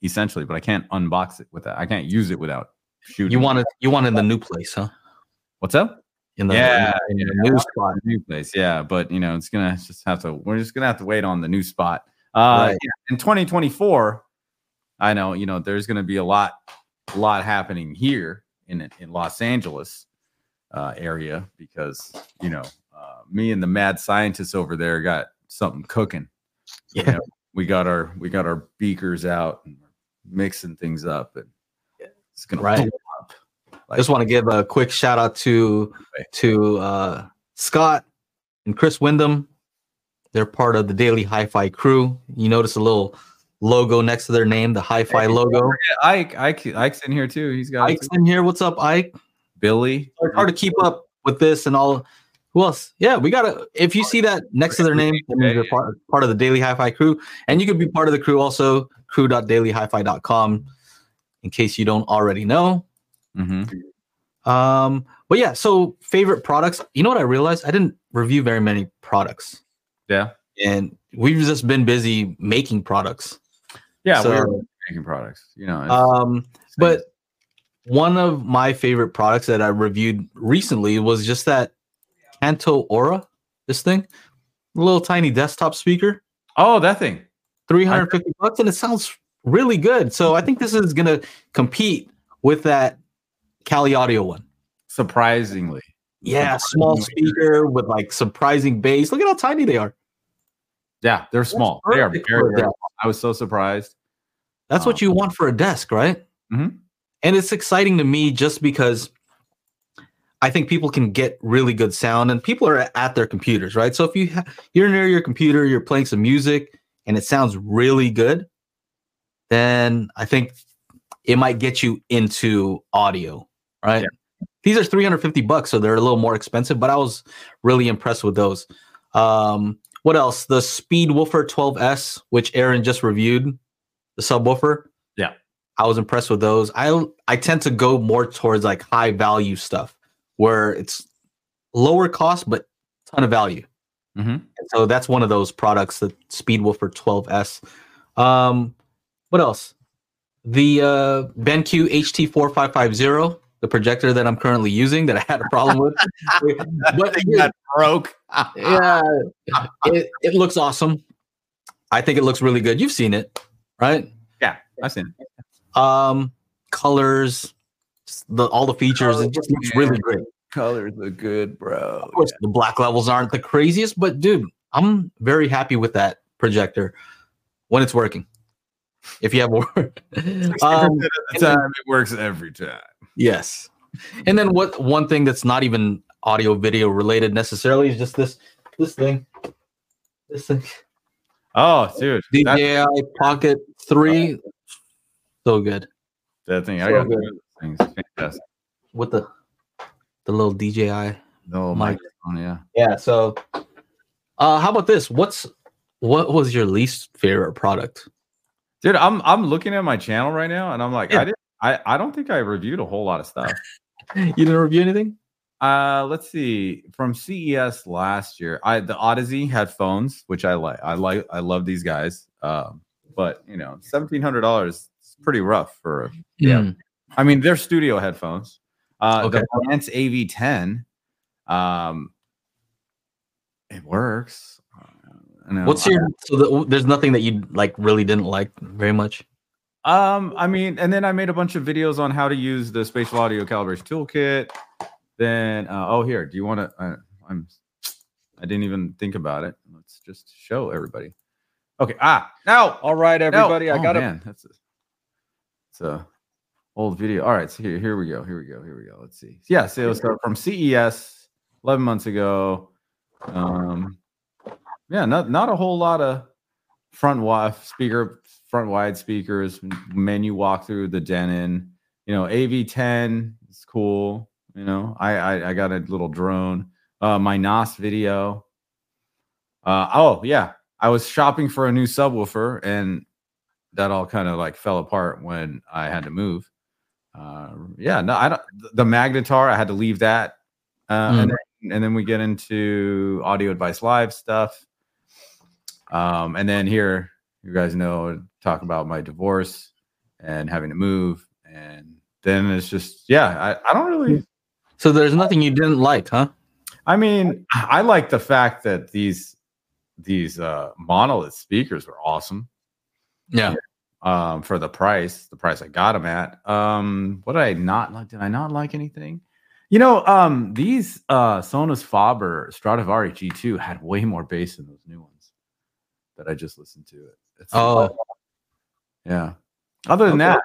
essentially, but I can't unbox it with that. I can't use it without shooting. you want it you want it in the new place, huh? what's up? In the, Yeah, in the yeah. new spot. New place, yeah, but you know it's gonna just have to. We're just gonna have to wait on the new spot. Uh, Right. yeah, in 2024, I know you know there's gonna be a lot, a lot happening here in in Los Angeles uh, area because you know uh, me and the mad scientists over there got something cooking. You Yeah. know, we got our we got our beakers out and mixing things up and it's gonna Right. I just want to give a quick shout out to to uh, Scott and Chris Wyndham. They're part of the Daily Hi-Fi crew. You notice a little logo next to their name, the Hi-Fi Hey, logo. Ike, Ike, Ike's in here too. He's got Ike's in here. What's up, Ike? Billy. It's hard to keep up with this and all. Who else? Yeah, we gotta. If you see that next to their name, they're part, part of the Daily Hi-Fi crew, and you could be part of the crew also. Crew.dailyhifi.com, in case you don't already know. Mm-hmm. Um, but yeah, so favorite products. You know what I realized? I didn't review very many products, Yeah, and we've just been busy making products. yeah. So- we're making products. You know, Um, but one of my favorite products that I reviewed recently was just that Kanto Ora. This thing, a little tiny desktop speaker, oh, that thing. 350 bucks, and it sounds really good. So I think this is gonna compete with that Kali Audio one. Surprisingly, Yeah, small speaker with like surprising bass. Look at how tiny they are. yeah, they're small. They are very, very small. I was so surprised. That's what you want for a desk, right? Mhm. And it's exciting to me just because I think people can get really good sound and people are at their computers, right? So if you ha- you're near your computer, you're playing some music and it sounds really good, then I think it might get you into audio, right? These are 350 bucks, so they're a little more expensive, but I was really impressed with those. Um, what else? The Speedwoofer 12S, which Aaron just reviewed, the subwoofer. Yeah. I was impressed with those. I I tend to go more towards like high value stuff where it's lower cost but ton of value. Mhm. And so that's one of those products, the Speedwoofer 12S. Um, what else? The uh, BenQ HT4550, the projector that I'm currently using that I had a problem with. but that broke. yeah, it, it looks awesome. I think it looks really good. You've seen it, right? Yeah, I've seen. it. Um, colors, the all the features. It just looks really great. Colors look good, bro. Of course, the black levels aren't the craziest, but dude, I'm very happy with that projector when it's working. If you have a word, um, At the time, it works every time. yes. And then what? One thing that's not even audio video related necessarily is just this this thing, this thing. Oh, dude, DJI Pocket Three, so good that thing. I got good. things. Fantastic. with the the little DJI. No Mic. microphone. Yeah. Yeah. So, uh, how about this? What's what was your least favorite product? Dude, I'm I'm looking at my channel right now, and I'm like, Yeah. I didn't. I, I don't think I reviewed a whole lot of stuff. You didn't review anything? Uh, let's see. From CES last year, I the Audeze headphones, which I like. I like. I love these guys. Um, but you know, seventeen hundred dollars is pretty rough for. Yeah. Mm. I mean, they're studio headphones. Uh, Okay. the Lance AV10. Um, it works. Know. What's your so the, there's nothing that you like really didn't like very much. Um, I mean, and then I made a bunch of videos on how to use the spatial audio calibration toolkit. Then, uh, oh, here, do you want to? Uh, I'm, I didn't even think about it. Let's just show everybody. Okay. Ah, now, All right, everybody. I oh, got it. man, that's a, it's a old video. All right, so here, here we go. Here we go. Here we go. Let's see. Yeah, so, so from CES 11 months ago. Um, yeah, not not a whole lot of front wide speaker, front wide speakers, menu walk through the Denon. You know, AV10 is cool. You know, I I, I got a little drone. Uh, my NAS video. Uh, oh yeah, I was shopping for a new subwoofer, and that all kind of like fell apart when I had to move. Uh, yeah, no, I don't. The Magnetar, I had to leave that, uh, Mm. and, then, and then we get into Audio Advice Live stuff. Um, and then here, you guys know, talk about my divorce and having to move, and then it's just, yeah, I, I don't really. So there's nothing you didn't like, huh? I mean, I like the fact that these these uh monolith speakers were awesome. Yeah. um, for the price, the price I got them at. Um, what did I not like? Did I not like anything? You know, um, these uh, Sonus Faber Stradivari G2 had way more bass than those new ones that I just listened to. It. It's Oh, yeah. Other than Okay.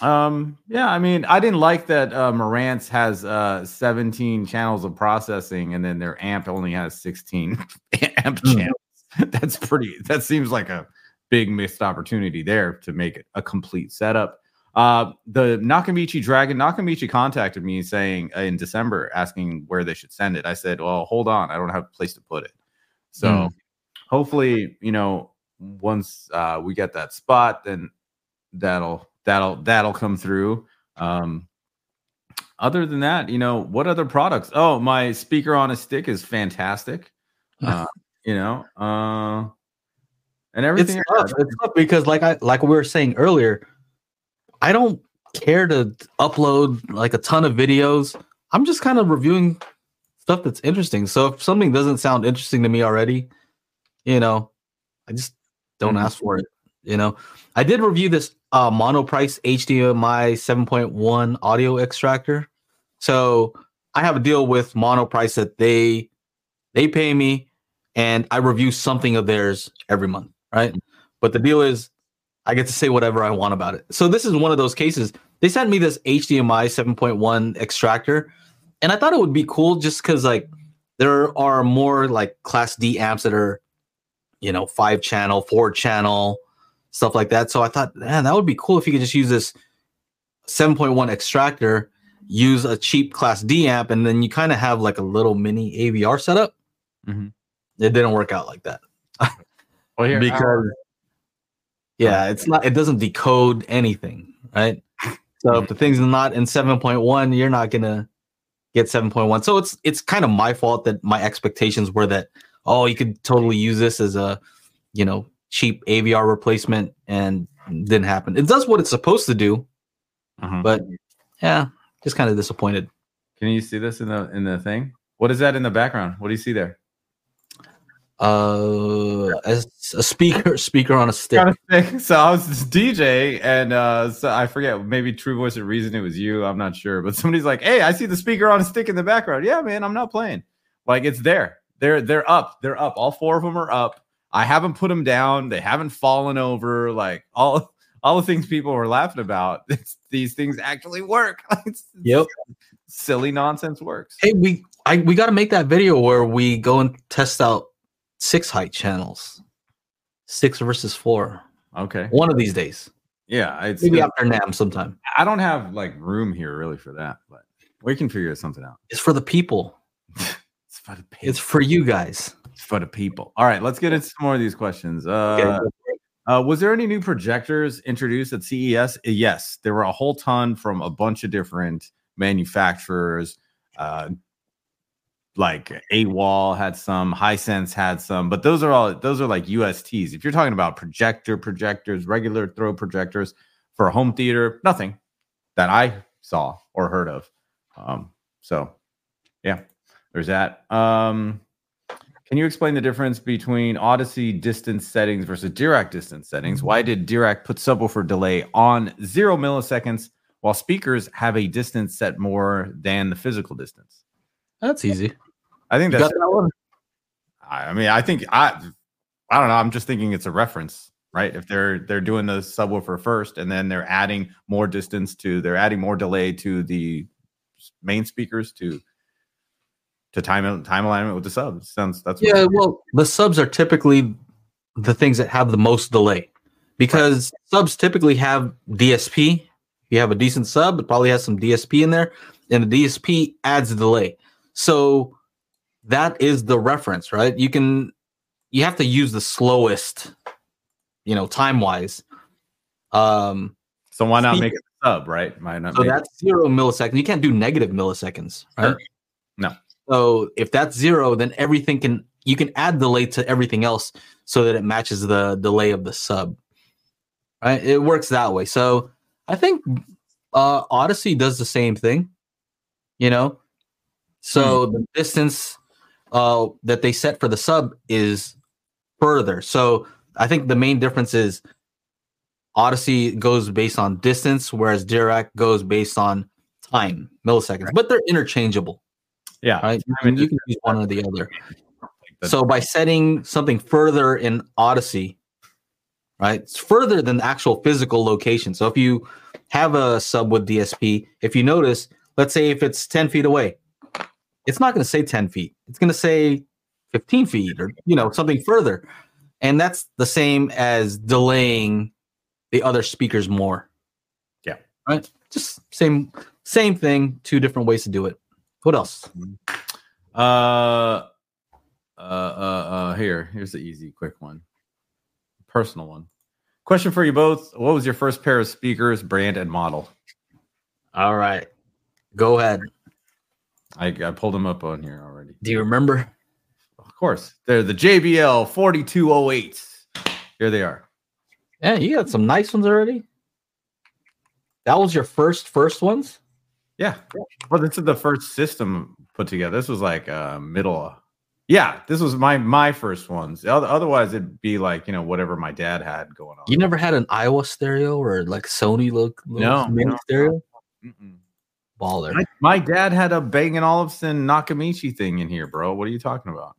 that, um, yeah, I mean, I didn't like that uh, Marantz has uh 17 channels of processing and then their amp only has 16 amp Hmm. channels. That's pretty, that seems like a big missed opportunity there to make it a complete setup. Uh, the Nakamichi Dragon, Nakamichi contacted me saying uh, in December asking where they should send it. I said, well, hold on, I don't have a place to put it. So Hmm. Hopefully, you know, once uh, we get that spot, then that'll that'll that'll come through. Um, other than that, you know, what other products? Oh, my speaker on a stick is fantastic. Uh, you know, uh, and it's tough. It's tough because, like I like we were saying earlier, I don't care to upload like a ton of videos. I'm just kind of reviewing stuff that's interesting. So if something doesn't sound interesting to me already, you know, I just don't Mhm. ask for it. You know, I did review this uh, Monoprice HDMI 7.1 audio extractor. So I have a deal with Monoprice that they they pay me, and I review something of theirs every month, right? But the deal is, I get to say whatever I want about it. So this is one of those cases. They sent me this HDMI 7.1 extractor, and I thought it would be cool just because like there are more like Class D amps that are, you know, five channel, four channel, stuff like that. So I thought, man, that would be cool if you could just use this 7.1 extractor, use a cheap Class D amp, and then you kind of have like a little mini AVR setup. Mhm. It didn't work out like that Well, here, because yeah, it's not. It doesn't decode anything, right? So if the thing's not in 7.1, you're not gonna get 7.1. So it's it's kind of my fault that my expectations were that oh, you could totally use this as a you know cheap AVR replacement, and didn't happen. It does what it's supposed to do, Mhm. but yeah, just kind of disappointed. can you see this in the in the thing? What is that in the background? What do you see there? Uh, as a speaker, speaker on a stick. Kind of thing. So I was this DJ, and uh, so I forget, maybe True Voice of Reason, it was you. I'm not sure, but somebody's like, "Hey, I see the speaker on a stick in the background." Yeah, man, I'm not playing. Like it's there. They're they're up. They're up. All four of them are up. I haven't put them down. They haven't fallen over. Like all all the things people were laughing about. These things actually work. It's- Yep. silly nonsense works. Hey, we I we got to make that video where we go and test out six height channels, six versus four. Okay. One of these days, Yeah, it's. maybe after NAMM sometime. I don't have like room here really for that, but we can figure something out. It's for the people. It's for the people. It's for you guys. It's for the people. All right, let's get into some more of these questions. Uh, Okay. uh, was there any new projectors introduced at CES? Uh, Yes, there were a whole ton from a bunch of different manufacturers. Uh, like AWOL had some, Hisense had some, but those are all those are like USTs. If you're talking about projector projectors, regular throw projectors for a home theater, nothing that I saw or heard of. Um, so yeah, there's that. Um, can you explain the difference between Audyssey distance settings versus Dirac distance settings? Why did Dirac put subwoofer delay on zero milliseconds while speakers have a distance set more than the physical distance? That's easy. I think You that's. that one? I I mean, I think I. I don't know. I'm just thinking it's a reference, right? If they're they're doing the subwoofer first, and then they're adding more distance to, they're adding more delay to the main speakers to to time time alignment with the subs. Sounds that's Yeah, well, the subs are typically the things that have the most delay because subs typically have DSP. You have a decent sub, it probably has some DSP in there, and the DSP adds a delay. So that is the reference, right? You can you have to use the slowest, you know, time wise. Um, so why not Speak- make it a sub, right? Why not so make it- that's zero milliseconds. You can't do negative milliseconds, right? Sure. No. So if that's zero, then everything can you can add delay to everything else so that it matches the delay of the sub. Right? It works that way. So I think uh Audyssey does the same thing. You know? So the distance uh that they set for the sub is further. So I think the main difference is Audyssey goes based on distance, whereas Dirac goes based on time, milliseconds. But they're interchangeable, yeah. right? You I mean, can, you can use one or the other. So by setting something further in Audyssey, right, it's further than the actual physical location. So if you have a sub with DSP, if you notice, let's say if it's 10 feet away, it's not going to say 10 feet. It's going to say 15 feet or, you know, something further. And that's the same as delaying the other speakers more. Yeah. Right. Just same, same thing, two different ways to do it. What else? Uh, uh, uh, uh, here, here's the easy, quick one, personal one. Question for you both: What was your first pair of speakers, brand and model? All right. Go ahead. I, I pulled them up on here already. Do you remember? Of course, they're the JBL 4208s. Here they are. Yeah, you got some nice ones already. That was your first first ones. Yeah. Well, this is the first system put together. This was like uh middle. Yeah, this was my my first ones. Otherwise, it'd be like you know whatever my dad had going on. You never had an Aiwa stereo or like Sony look No, mini no. stereo Mm-mm. baller. My, my dad had a Bang and Olufsen Nakamichi thing in here, bro. What are you talking about?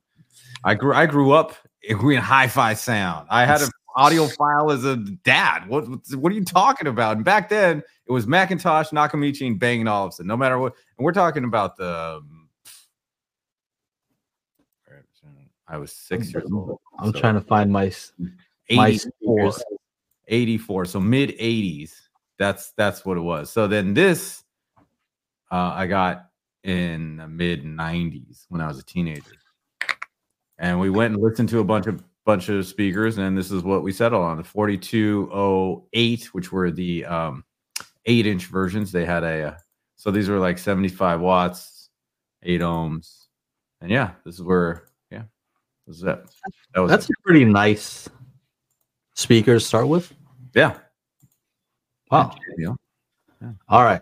I grew I grew up in hi-fi sound. I had an audiophile as a dad. What what are you talking about? And back then it was McIntosh, Nakamichi, and Bang and Olufsen. No matter what, and we're talking about the. um, I was six years old. I'm so trying to find my s- my 84, speakers. 84 so mid 80s that's that's what it was so then this uh i got in the mid 90s when i was a teenager and we went and listened to a bunch of bunch of speakers and this is what we settled on the 4208 which were the um 8 inch versions they had a uh, so these were like 75 watts 8 ohms and yeah this is where yeah this is it that was That's it. a pretty nice speaker to start with. yeah Wow. yeah All right.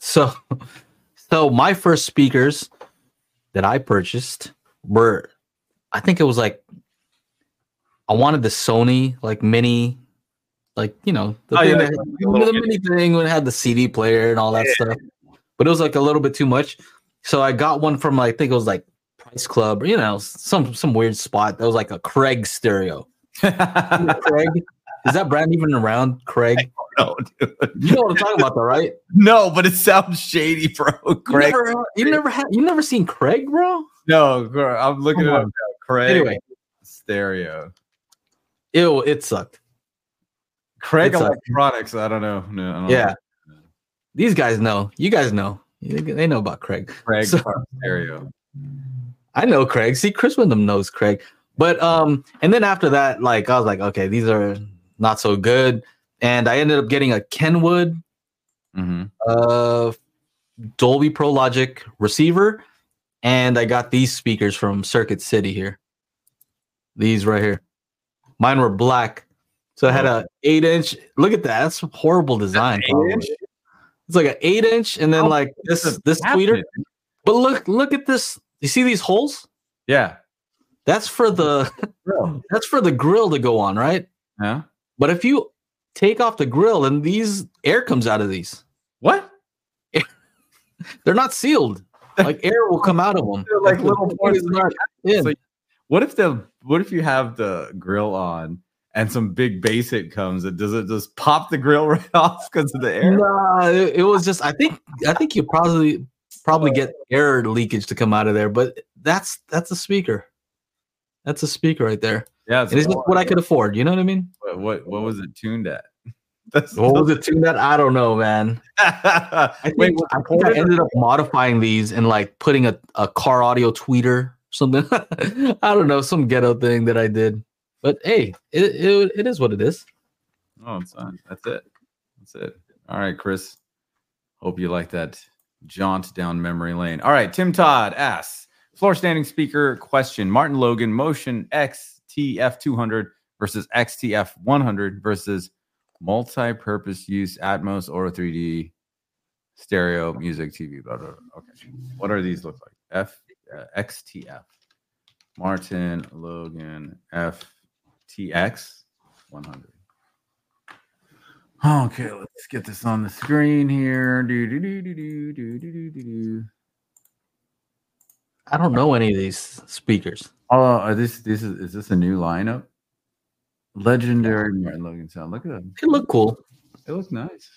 So so my first speakers that I purchased were I think it was like I wanted the Sony like mini like you know the, Oh, thing yeah, that- the mini thing when it had the CD player and all that stuff. But it was like a little bit too much. So I got one from I think it was like Price Club or you know some some weird spot that was like a Craig stereo. Craig is that brand even around? Craig, no, dude. you know what I'm talking about, though, right? no, but it sounds shady, bro. Craig. You never, you never had, you never seen Craig, bro? no, bro, I'm looking up Craig Anyway. stereo. Ew, it sucked. Craig It's a- Electronics. I don't know. No, I don't Yeah. know. These guys know. You guys know. They know about Craig. Craig So- stereo. I know Craig. See, Chris Wyndham knows Craig. But um, and then after that, like I was like, okay, these are not so good. And I ended up getting a Kenwood hmm uh Dolby Pro Logic receiver, and I got these speakers from Circuit City here. These right here. Mine were black. So I had oh. a eight inch. Look at that. That's a horrible design. It's like an eight inch, and then How like this What's this tweeter. But look, look at this. You see these holes? Yeah. That's for the that's for the grill to go on, right? Huh? But if you take off the grill and these air comes out of these, What? they're not sealed. Like air will come out of them. They're like little parts. not in. So What if the what if you have the grill on and some big bass hit comes? It does it just pop the grill right off because of the air? Nah, it, it was just. I think. I think you probably probably get air leakage to come out of there, but that's that's a speaker. That's a speaker right there. Yeah, it's just what I could afford. You know what I mean? What, what what was it tuned at? That's What was it tuned at? I don't know, man. I think, Wait, I, think I ended up modifying these and like putting a, a car audio tweeter, something. I don't know, some ghetto thing that I did. But hey, it, it, it is what it is. Oh, it's on. That's it. That's it. All right, Chris. Hope you like that jaunt down memory lane. All right, Tim Todd asks floor standing speaker question Martin Logan Motion XTF 200 versus XTF 100 versus multi purpose use Atmos or 3D stereo music TV. Blah, blah, blah. Okay. What are these look like? F Uh, XTF Martin Logan FTX 100. Okay, let's get this on the screen here. Do do do do do do do do do. I don't know any of these speakers. Oh, are this this is is this a new lineup? Legendary Martin Logan sound. Look at them. They look cool. It looks nice.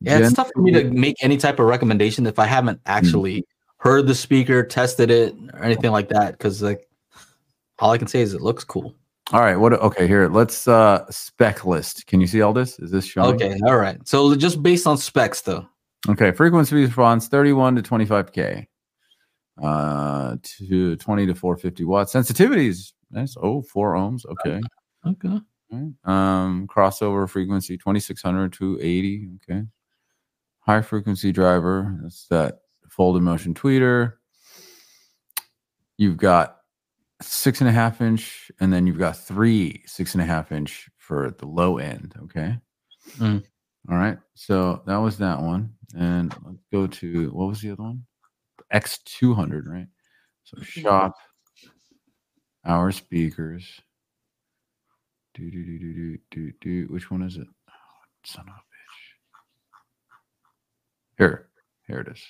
Yeah, it's tough for me to make any type of recommendation if I haven't actually hmm. Heard the speaker, tested it, or anything like that. Because like, all I can say is it looks cool. All right. What? Okay. Here. Let's uh spec list. Can you see all this? Is this showing? Okay, all right. So just based on specs, though. Okay. Frequency response 31 to 25k. Uh, to 20 to 450 watts. Sensitivities. Nice. Oh, four ohms. Okay. Okay. Right. Um, crossover frequency 2600 to 80. Okay. High frequency driver. That's that folded motion tweeter. You've got six and a half inch, and then you've got three six and a half inch for the low end. Okay. Mm. All right. So that was that one. And let's go to what was the other one? X200, right? So shop our speakers. Do do do do do do do. Which one is it? Oh, son of a bitch. Here, here it is.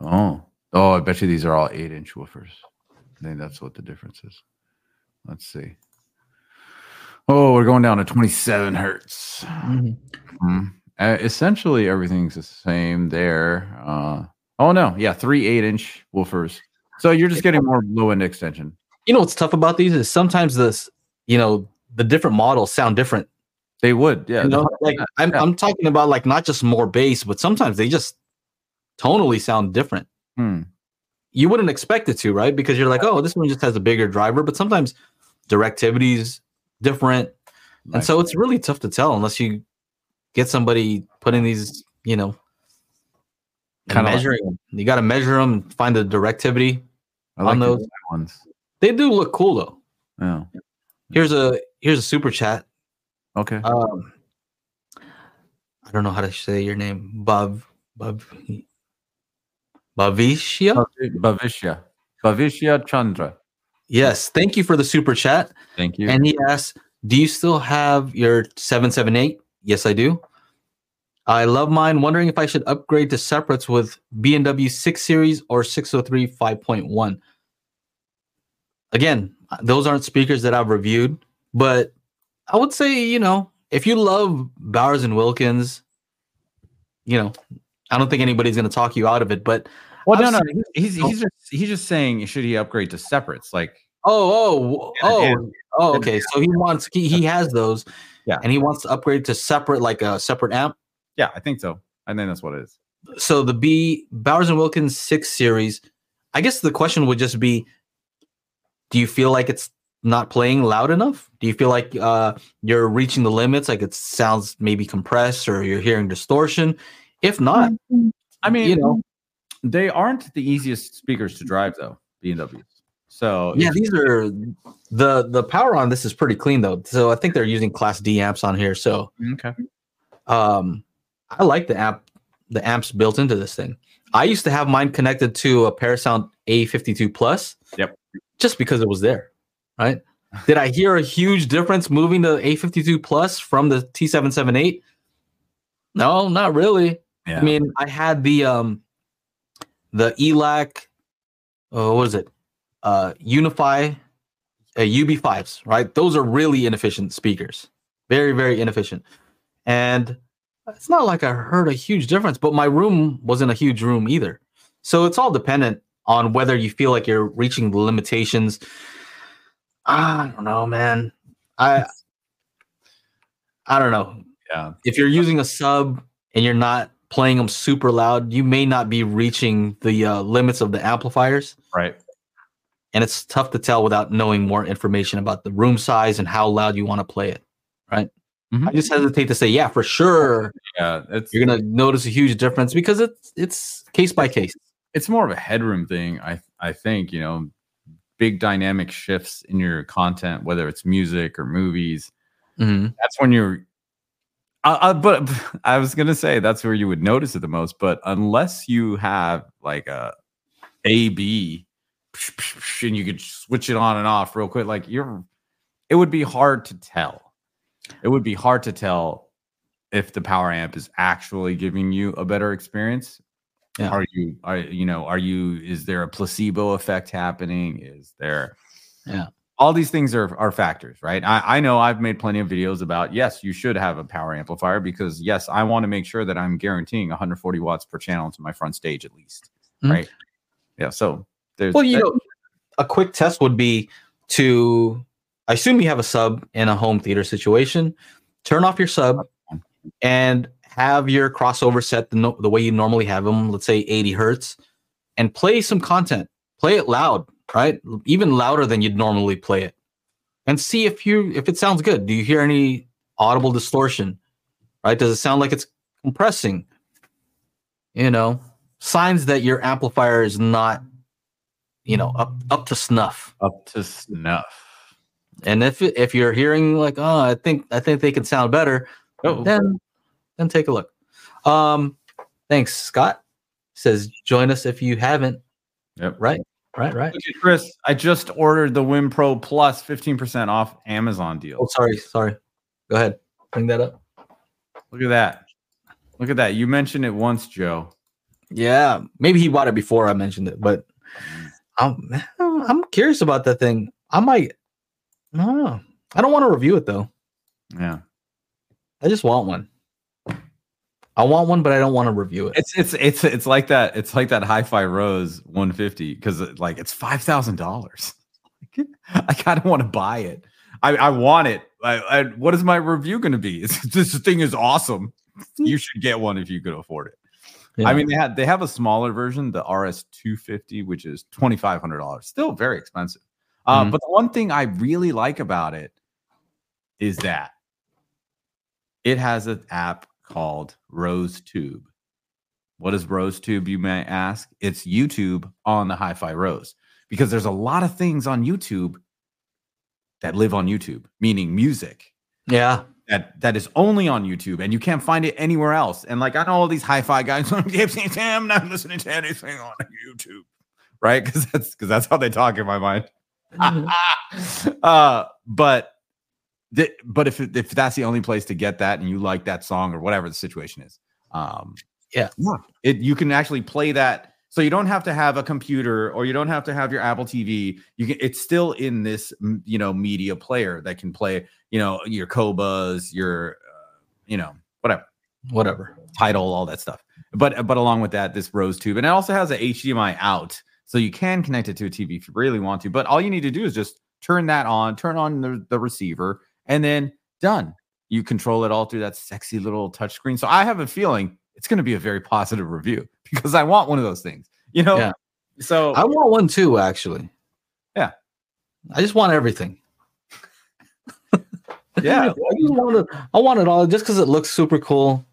Oh, oh! I bet you these are all eight-inch woofers. I think that's what the difference is. Let's see. Oh, we're going down to twenty-seven hertz. Mhm. Mhm. Uh, essentially, everything's the same there. Uh, oh no, yeah, three eight-inch woofers. So you're just getting more low-end extension. You know what's tough about these is sometimes this, you know, the different models sound different. They would, yeah. You know, like I'm, Yeah. I'm talking about like not just more bass, but sometimes they just tonally sound different. Hmm. You wouldn't expect it to, right? Because you're like, oh, this one just has a bigger driver, but sometimes directivity's different, and so it's really tough to tell unless you get somebody putting these, you know, Kinda like- measuring. them. You got to measure them and find the directivity. I like on those- white ones. They do look cool though. Yeah. Here's a here's a super chat. Okay. Um, I don't know how to say your name. Bav Bav Bavishia. Bhavishya. Bhavishya Chandra. Yes, thank you for the super chat. Thank you. And he asks, "Do you still have your 778?" Yes, I do. I love mine. Wondering if I should upgrade to separates with B&W 6 Series or 603 5.1. Again, those aren't speakers that I've reviewed, but I would say, you know, if you love Bowers and Wilkins, you know, I don't think anybody's going to talk you out of it. But well, no, I've no. seen- He's he's just he's just saying should he upgrade to separates? Like oh, oh, Yeah, oh, oh, okay. So he wants he, he has those, Yeah. and he wants to upgrade to separate, like a separate amp. yeah, I think so. I think that's what it is. so the B Bowers and Wilkins six series, I guess the question would just be, do you feel like it's not playing loud enough? Do you feel like uh, you're reaching the limits? Like it sounds maybe compressed or you're hearing distortion? If not, I mean, you know, they aren't the easiest speakers to drive though. B and W's. So yeah, these are the the power on this is pretty clean though. So I think they're using Class D amps on here. So okay. um, I like the amp the amps built into this thing. I used to have mine connected to a Parasound A52 Plus. Yep. Just because it was there, right? Did I hear a huge difference moving to A52 Plus from the T778? No, not really. Yeah. I mean, I had the um the ELAC oh what is it? Uh Uni-Fi uh, UB5s, right? Those are really inefficient speakers. Very, very inefficient. And it's not like I heard a huge difference, but my room wasn't a huge room either. So it's all dependent on whether you feel like you're reaching the limitations. I don't know, man. I I don't know. Yeah. If you're using a sub and you're not playing them super loud, you may not be reaching the uh, limits of the amplifiers. Right. And it's tough to tell without knowing more information about the room size and how loud you want to play it. Right. Mhm. I just hesitate to say, yeah, for sure, Yeah. It's you're gonna notice a huge difference because it's it's case by case. it's more of a headroom thing. I I think you know, big dynamic shifts in your content, whether it's music or movies. Mhm. That's when you're. Uh, uh, but I was gonna say that's where you would notice it the most. But unless you have like a A B, and you could switch it on and off real quick, like you're, it would be hard to tell. It would be hard to tell if the power amp is actually giving you a better experience Yeah. are you are you know are you is there a placebo effect happening is there Yeah. All these things are are factors right i, I know i've made plenty of videos about yes you should have a power amplifier because yes i want to make sure that i'm guaranteeing 140 watts per channel to my front stage at least Mhm. right yeah so there's Well, you that- know, a quick test would be to I assume you have a sub in a home theater situation. Turn off your sub and have your crossover set the, no, the way you normally have them, let's say 80 hertz, and play some content. Play it loud, right? Even louder than you'd normally play it. And see if you if it sounds good. Do you hear any audible distortion? Right? Does it sound like it's compressing? You know, signs that your amplifier is not you know up up to snuff up to snuff and if if you're hearing like oh i think i think they can sound better oh then then take a look um thanks scott says join us if you haven't yep. right right right. Look at chris i just ordered the WiiM Pro Plus 15% off amazon deal. Oh sorry sorry. Go ahead. Bring that up. Look at that. Look at that. You mentioned it once joe. Yeah. Maybe he bought it before i mentioned it but i'm i'm curious about that thing. I might i don't know. I don't want to review it though. Yeah. I just want one i want one but i don't want to review it It's it's it's it's like that. It's like that Hi-Fi Rose 150 because like it's five thousand dollars. I kind of want to buy it. I, I want it. I, I, what is my review going to be? It's, this thing is awesome. You should get one if you could afford it. Yeah. I mean, they had they have a smaller version, the RS 250, which is twenty five hundred dollars. Still very expensive. Uh, Mhm. But the one thing I really like about it is that it has an app called RoseTube. What is RoseTube, you may ask? It's YouTube on the Hi Fi Rose because there's a lot of things on YouTube that live on YouTube, meaning music yeah that that is only on YouTube and you can't find it anywhere else. And like I know all these hi-fi guys, I'm not listening to anything on YouTube, right? Because that's because that's how they talk in my mind. uh, but th- but if if that's the only place to get that and you like that song or whatever the situation is, um, Yeah. it you can actually play that. So you don't have to have a computer or you don't have to have your Apple TV. You can. It's still in this you know media player that can play you know your Qobuz, your uh, you know whatever whatever title, all that stuff. But but along with that, this Rose tube, and it also has a HDMI out, so you can connect it to a TV if you really want to. But all you need to do is just turn that on, turn on the, the receiver, and then done. You control it all through that sexy little touchscreen. So I have a feeling it's going to be a very positive review because I want one of those things. You know. Yeah. So i want one too actually Yeah. i just want everything yeah, I just want it. I want it all just because it looks super cool.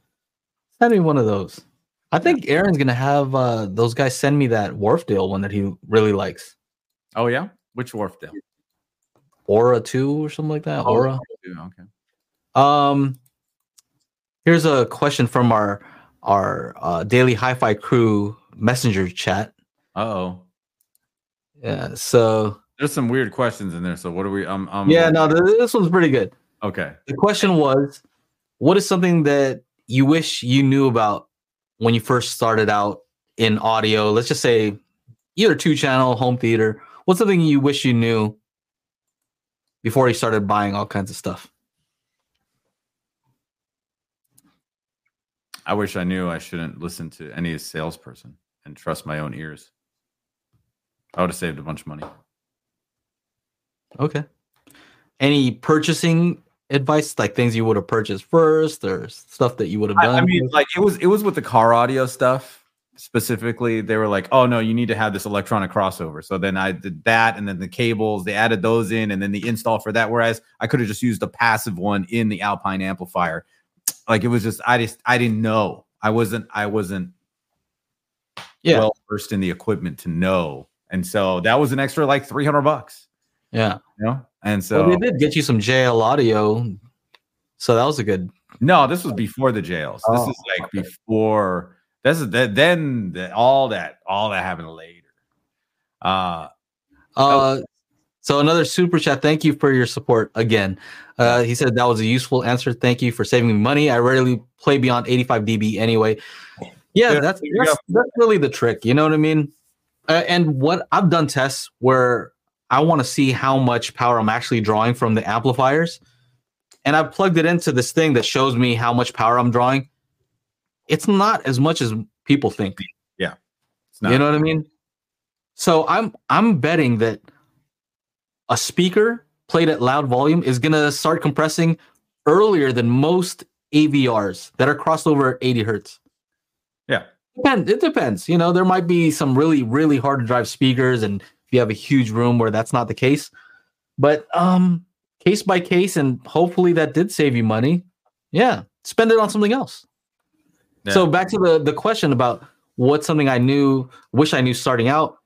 Send me one of those. I think Aaron's gonna have uh, those guys send me that Wharfedale one that he really likes. Oh yeah. Which Wharfedale? Aura two or something like that. Oh, Aura. Okay. Um, here's a question from our our uh, daily hi-fi crew messenger chat. Oh. Yeah. So There's some weird questions in there. So what are we? Um. yeah, no, th- this one's pretty good. Okay. The question was, what is something that you wish you knew about when you first started out in audio? Let's just say either two channel, home theater. What's something you wish you knew before he started buying all kinds of stuff? I wish I knew I shouldn't listen to any salesperson and trust my own ears. I would have saved a bunch of money. Okay. Any purchasing advice, like things you would have purchased first, or stuff that you would have done? I, I mean, like it was it was with the car audio stuff specifically. They were like, "Oh no, you need to have this electronic crossover." So then I did that, and then the cables they added those in, and then the install for that. Whereas I could have just used a passive one in the Alpine amplifier. Like it was just I just I didn't know. I wasn't I wasn't yeah. well versed in the equipment to know, and so that was an extra like three hundred bucks. yeah. You know, and so Well, they did get you some JL audio, so that was a good. No, this was before the jails. This Oh, is like before. This is that. Then the, all that, all that happened later. Uh, Uh, so another super chat. Thank you for your support again. Uh, he said that was a useful answer. Thank you for saving me money. I rarely play beyond 85 dB anyway. Yeah, that's that's, that's really the trick. You know what I mean? Uh, and what I've done tests where I want to see how much power I'm actually drawing from the amplifiers, and I've plugged it into this thing that shows me how much power I'm drawing. It's not as much as people think. Yeah. It's not, You know what I mean? So I'm I'm betting that a speaker played at loud volume is gonna start compressing earlier than most AVRs that are crossed over at 80 hertz. Yeah. Depend, it depends. You know, there might be some really, really hard to drive speakers, and if you have a huge room where that's not the case. But um case by case, and hopefully that did save you money. Yeah. Spend it on something else. So back to the the question about what's something I knew, wish I knew starting out,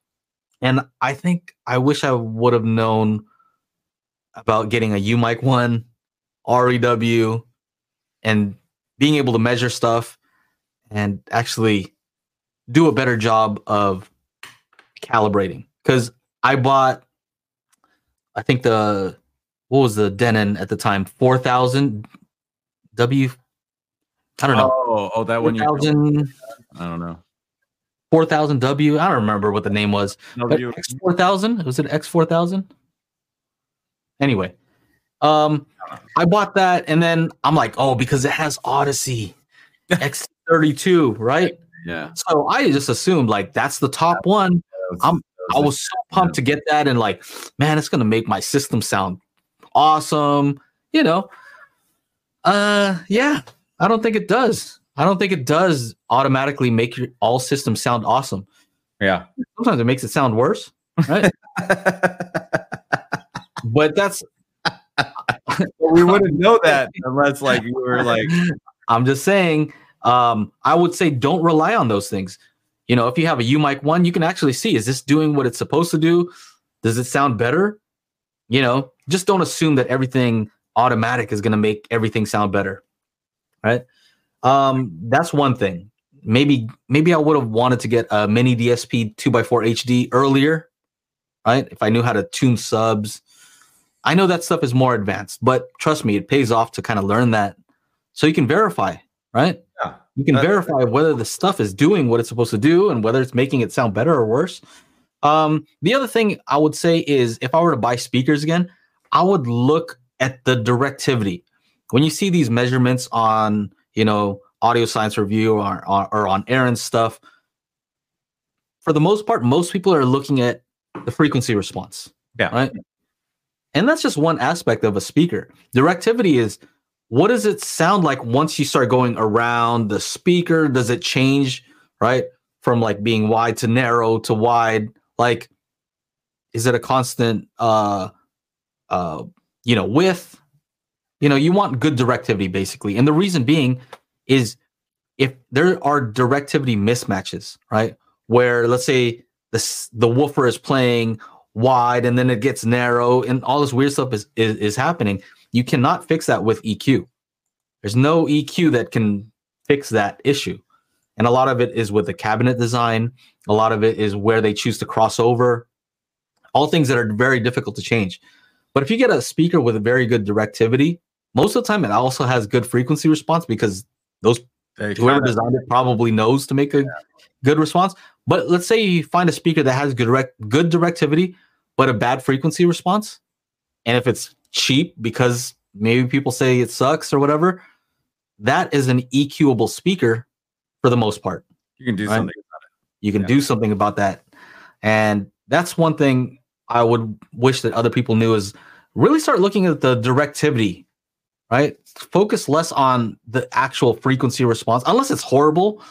and I think I wish I would have known about getting a UMIK-1, REW, and being able to measure stuff and actually do a better job of calibrating. Because I bought, I think the what was the Denon at the time, four thousand W. I don't know. Oh, oh, that one. You, 4000 I don't know. 4000 W. I don't remember what the name was. No, X4000? Was it X4000? Anyway, um, I bought that and then I'm like, oh, because it has Audyssey X32, right? yeah. So I just assumed like that's the top one. I'm- I was so pumped to get that and like, man, it's gonna make my system sound awesome. You know, uh, yeah. I don't think it does. I don't think it does automatically make your all systems sound awesome. yeah. Sometimes it makes it sound worse, right? but that's we wouldn't know that unless like you were like, I'm just saying. Um, I would say don't rely on those things. You know, if you have a UMIK-1, you can actually see is this doing what it's supposed to do? Does it sound better? You know, just don't assume that everything automatic is going to make everything sound better, right? Um, that's one thing. Maybe maybe I would have wanted to get a mini DSP two x four HD earlier, right? If I knew how to tune subs. I know that stuff is more advanced, but trust me, it pays off to kind of learn that so you can verify, right? Yeah. You can verify whether the stuff is doing what it's supposed to do and whether it's making it sound better or worse. Um, the other thing I would say is if I were to buy speakers again, I would look at the directivity. When you see these measurements on, you know, audio science review or, or, or on Aaron's stuff, for the most part, most people are looking at the frequency response. Yeah. Right. And that's just one aspect of a speaker. Directivity is what does it sound like once you start going around the speaker? Does it change, right? From like being wide to narrow to wide? Like, is it a constant uh uh you know width? You know, you want good directivity basically. And the reason being is if there are directivity mismatches, right? Where let's say this the woofer is playing wide and then it gets narrow and all this weird stuff is, is is happening you cannot fix that with eq there's no eq that can fix that issue. And a lot of it is with the cabinet design. A lot of it is where they choose to cross over. All things that are very difficult to change. But if you get a speaker with a very good directivity most of the time it also has good frequency response because those they whoever designed it probably knows to make a good response. But let's say you find a speaker that has good direct good directivity, but a bad frequency response. And if it's cheap because maybe people say it sucks or whatever, that is an EQable speaker for the most part. You can do Right. something. You can Yeah. do something about that. And that's one thing I would wish that other people knew is really start looking at the directivity, right? Focus less on the actual frequency response, unless it's horrible.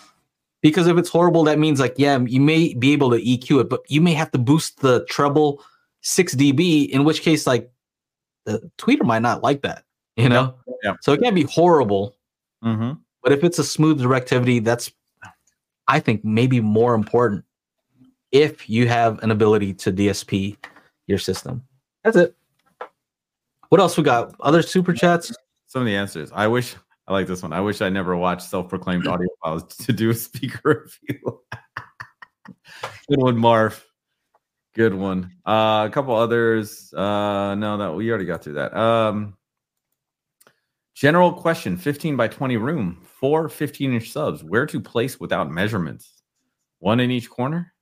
Because if it's horrible, that means like, yeah, you may be able to EQ it, but you may have to boost the treble 6 dB, in which case, like, the tweeter might not like that, you know? yeah. So it can't be horrible, Mm-hmm. but if it's a smooth directivity, that's I think maybe more important if you have an ability to DSP your system. That's it. What else we got? Other super chats? Some of the answers. I wish I like this one. I wish I never watched self-proclaimed audio files to do a speaker review. Good one, Marv. Good one. Uh, a couple others. Uh, no, that we already got through that. Um, general question: 15 by 20 room, four 15 inch subs. Where to place without measurements? One in each corner.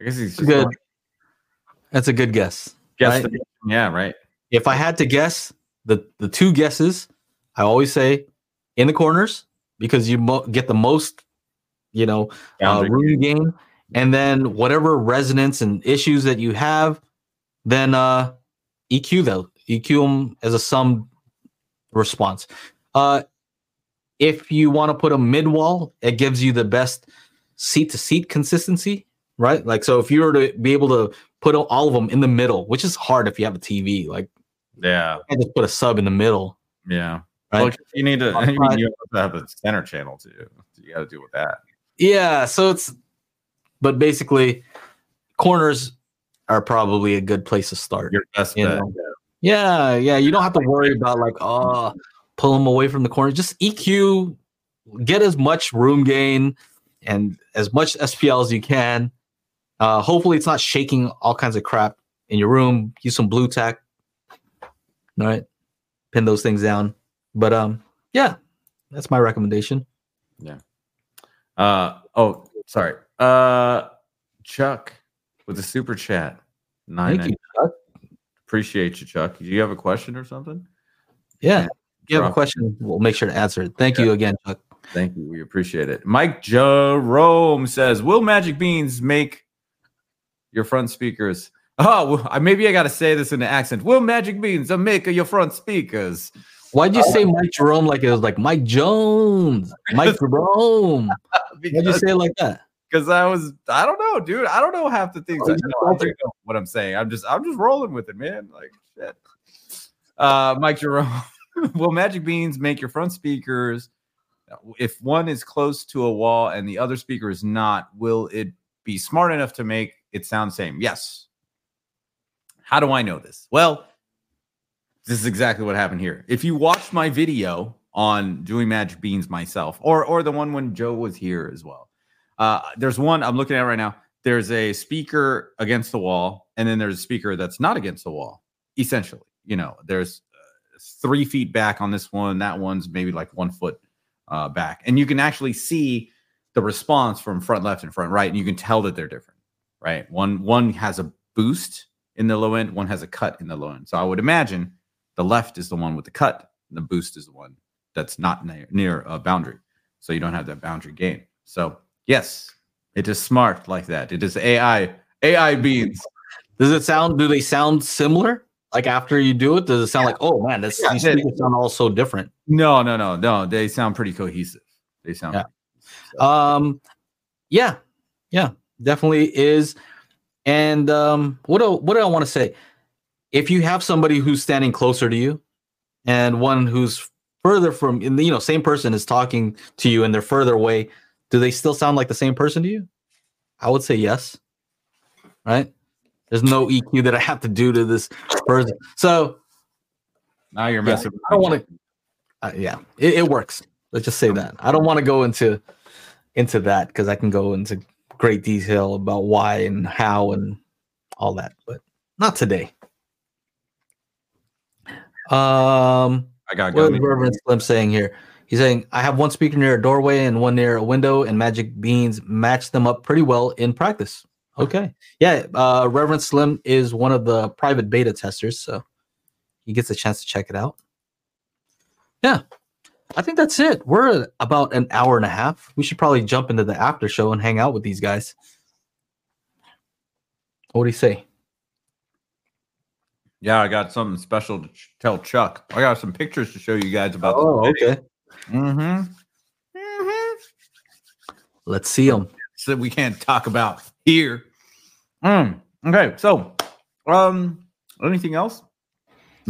I guess he's Good. going- That's a good guess. Guess right? the- yeah, right. If I had to guess, the the two guesses, I always say in the corners because you mo- get the most, you know, uh, room gain, and then whatever resonance and issues that you have, then uh, EQ though EQ them as a sum response. Uh, if you want to put a mid wall, it gives you the best seat to seat consistency, right? Like so, if you were to be able to put all of them in the middle, which is hard if you have a TV, like Yeah, can't just put a sub in the middle, yeah. right? Well, you need to. I mean, you have to have a center channel too. You got to deal with that. Yeah, so it's but basically corners are probably a good place to start. Your best You bet. know. Yeah, yeah, you don't have to worry about like oh pull them away from the corner. Just EQ, get as much room gain and as much SPL as you can. Uh, hopefully, it's not shaking all kinds of crap in your room. Use some Blu Tack. All right, pin those things down. But um, yeah, that's my recommendation. Yeah. Uh oh, sorry. Uh Chuck with the super chat. Nine. Thank you, Chuck. Appreciate you, Chuck. Do you have a question or something? Yeah, if you have a question, we'll make sure to answer it. Thank you again, Chuck. Thank you. We appreciate it. Mike Jerome says, "Will Magic Beans make your front speakers?" Oh, maybe I got to say this in an accent. Will Magic Beans make your front speakers? Why'd you say Mike Jerome like it was like Mike Jones? Mike Jerome. Why'd you Because say it like that? because I was I don't know, dude. I don't know half the things. Oh, I know. I know what I'm saying. I'm just I'm just rolling with it, man. Like shit. Uh, Mike Jerome, will Magic Beans make your front speakers? If one is close to a wall and the other speaker is not, will it be smart enough to make it sound same? Yes. How do I know this? Well, this is exactly what happened here. If you watched my video on doing Magic Beans myself, or or the one when Joe was here as well, uh, there's one I'm looking at right now. There's a speaker against the wall, and then there's a speaker that's not against the wall. Essentially, you know, there's uh, three feet back on this one. That one's maybe like one foot uh, back, and you can actually see the response from front left and front right, and you can tell that they're different. Right, one one has a boost in the low end, one has a cut in the low end. So I would imagine the left is the one with the cut, and the boost is the one that's not near, near a boundary. So you don't have that boundary gain. So yes, it is smart like that. It is AI AI beans. Does it sound? Do they sound similar? Like after you do it, does it sound like, oh man, this, Yeah, these it- speakers sound all so different? No, no, no, no. They sound pretty cohesive. They sound Yeah. Um, yeah, yeah, definitely is. And um, what do what do I want to say? If you have somebody who's standing closer to you, and one who's further from, you know, same person is talking to you, and they're further away, do they still sound like the same person to you? I would say yes. Right? There's no EQ that I have to do to this person. So now you're messing. with I don't want to. Uh, yeah, it, it works. Let's just say that. I don't want to go into into that because I can go into great detail about why and how and all that, but not today. Um, I got what is. Reverend Slim saying here? He's saying I have one speaker near a doorway and one near a window, and Magic Beans match them up pretty well in practice. Okay, yeah. Uh, Reverend Slim is one of the private beta testers, so he gets a chance to check it out. Yeah. I think that's it. We're about an hour and a half. We should probably jump into the after show and hang out with these guys. What do you say? Yeah, I got something special to ch- tell Chuck. I got some pictures to show you guys about. Oh, okay. Mm-hmm. Mm-hmm. Let's see them. So we can't talk about here. Mm. Okay, so um, anything else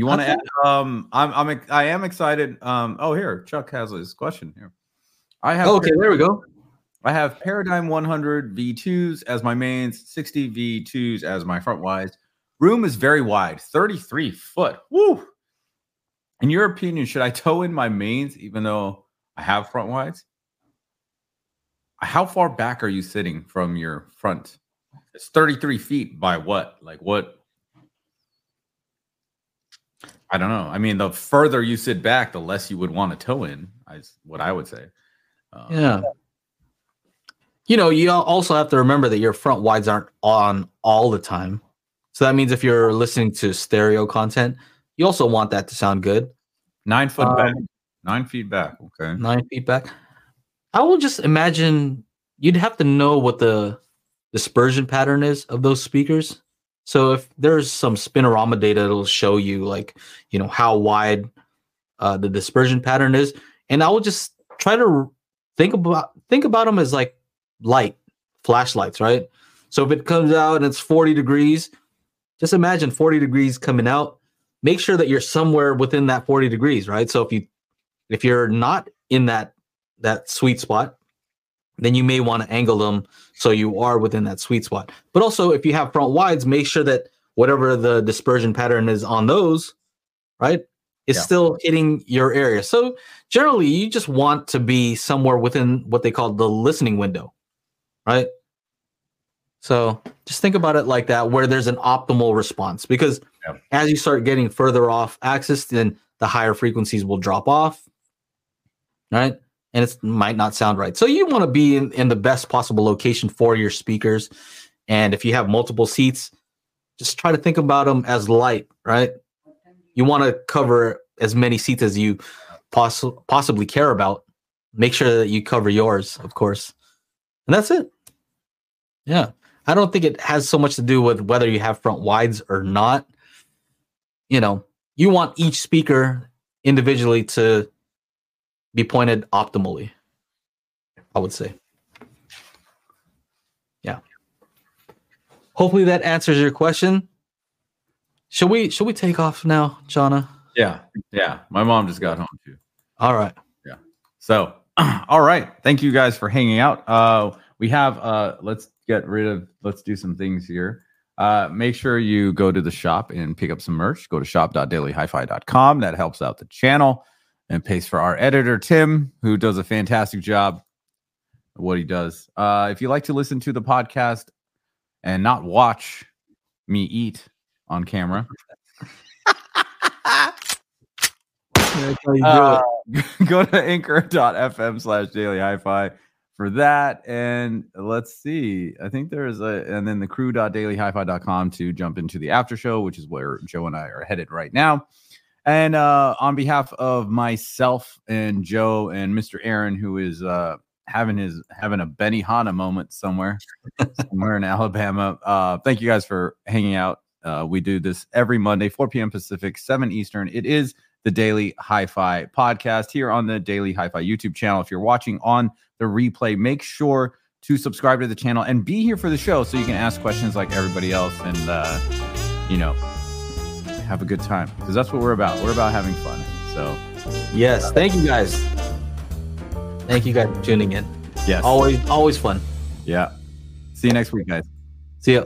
you want to add? Um, I'm I'm I am excited. Um, oh here, Chuck has his question here. I have Oh, okay, there we go. I have Paradigm 100 V2s as my mains, 60 V2s as my front wides. Room is very wide, 33 foot. Woo! In your opinion, should I toe in my mains even though I have front wides? How far back are you sitting from your front? It's 33 feet by what? Like what? I don't know. I mean, the further you sit back, the less you would want to toe in. Is what I would say. Um, Yeah. You know, you also have to remember that your front wides aren't on all the time. So that means if you're listening to stereo content, you also want that to sound good. Nine foot Um, back. Nine feet back. Okay. Nine feet back. I will just imagine you'd have to know what the dispersion pattern is of those speakers. So if there's some spinorama data, it'll show you like, you know, how wide uh, the dispersion pattern is. And I will just try to think about think about them as like light flashlights, right? So if it comes out and it's 40 degrees, just imagine 40 degrees coming out. Make sure that you're somewhere within that 40 degrees, right? So if you if you're not in that that sweet spot, then you may want to angle them so you are within that sweet spot. But also if you have front wides, make sure that whatever the dispersion pattern is on those, right, is Yeah. still hitting your area. So generally you just want to be somewhere within what they call the listening window, right? So just think about it like that, where there's an optimal response. Because Yeah. as you start getting further off axis, then the higher frequencies will drop off, right? And it might not sound right. So you want to be in, in the best possible location for your speakers. And if you have multiple seats, just try to think about them as light, right? You want to cover as many seats as you poss- possibly care about. Make sure that you cover yours, of course. And that's it. Yeah. I don't think it has so much to do with whether you have front wides or not. You know, you want each speaker individually to be pointed optimally. I would say. Yeah. Hopefully that answers your question. Should we should we take off now, Channa? Yeah. Yeah. My mom just got home too. All right. Yeah. So, all right. Thank you guys for hanging out. Uh, we have, uh, let's get rid of, let's do some things here. Uh, make sure you go to the shop and pick up some merch. Go to shop.dailyhifi.com. That helps out the channel and pays for our editor, Tim, who does a fantastic job of what he does. Uh, if you like to listen to the podcast and not watch me eat on camera, uh, go to anchor.fm slash daily hi-fi for that. And let's see i think there's a and then the crew.dailyhifi.com to jump into the after show which is where joe and i are headed right now and uh on behalf of myself and joe and mr aaron who is uh having his having a Benihana moment somewhere somewhere in alabama uh thank you guys for hanging out uh we do this every monday 4 p.m pacific 7 eastern it is the Daily Hi Fi podcast here on the Daily Hi Fi YouTube channel. If you're watching on the replay, make sure to subscribe to the channel and be here for the show so you can ask questions like everybody else and, uh, you know, have a good time because that's what we're about. We're about having fun. So, Yes. Thank you guys. Thank you guys for tuning in. yes. Always always fun. Yeah. See you next week, guys. See ya.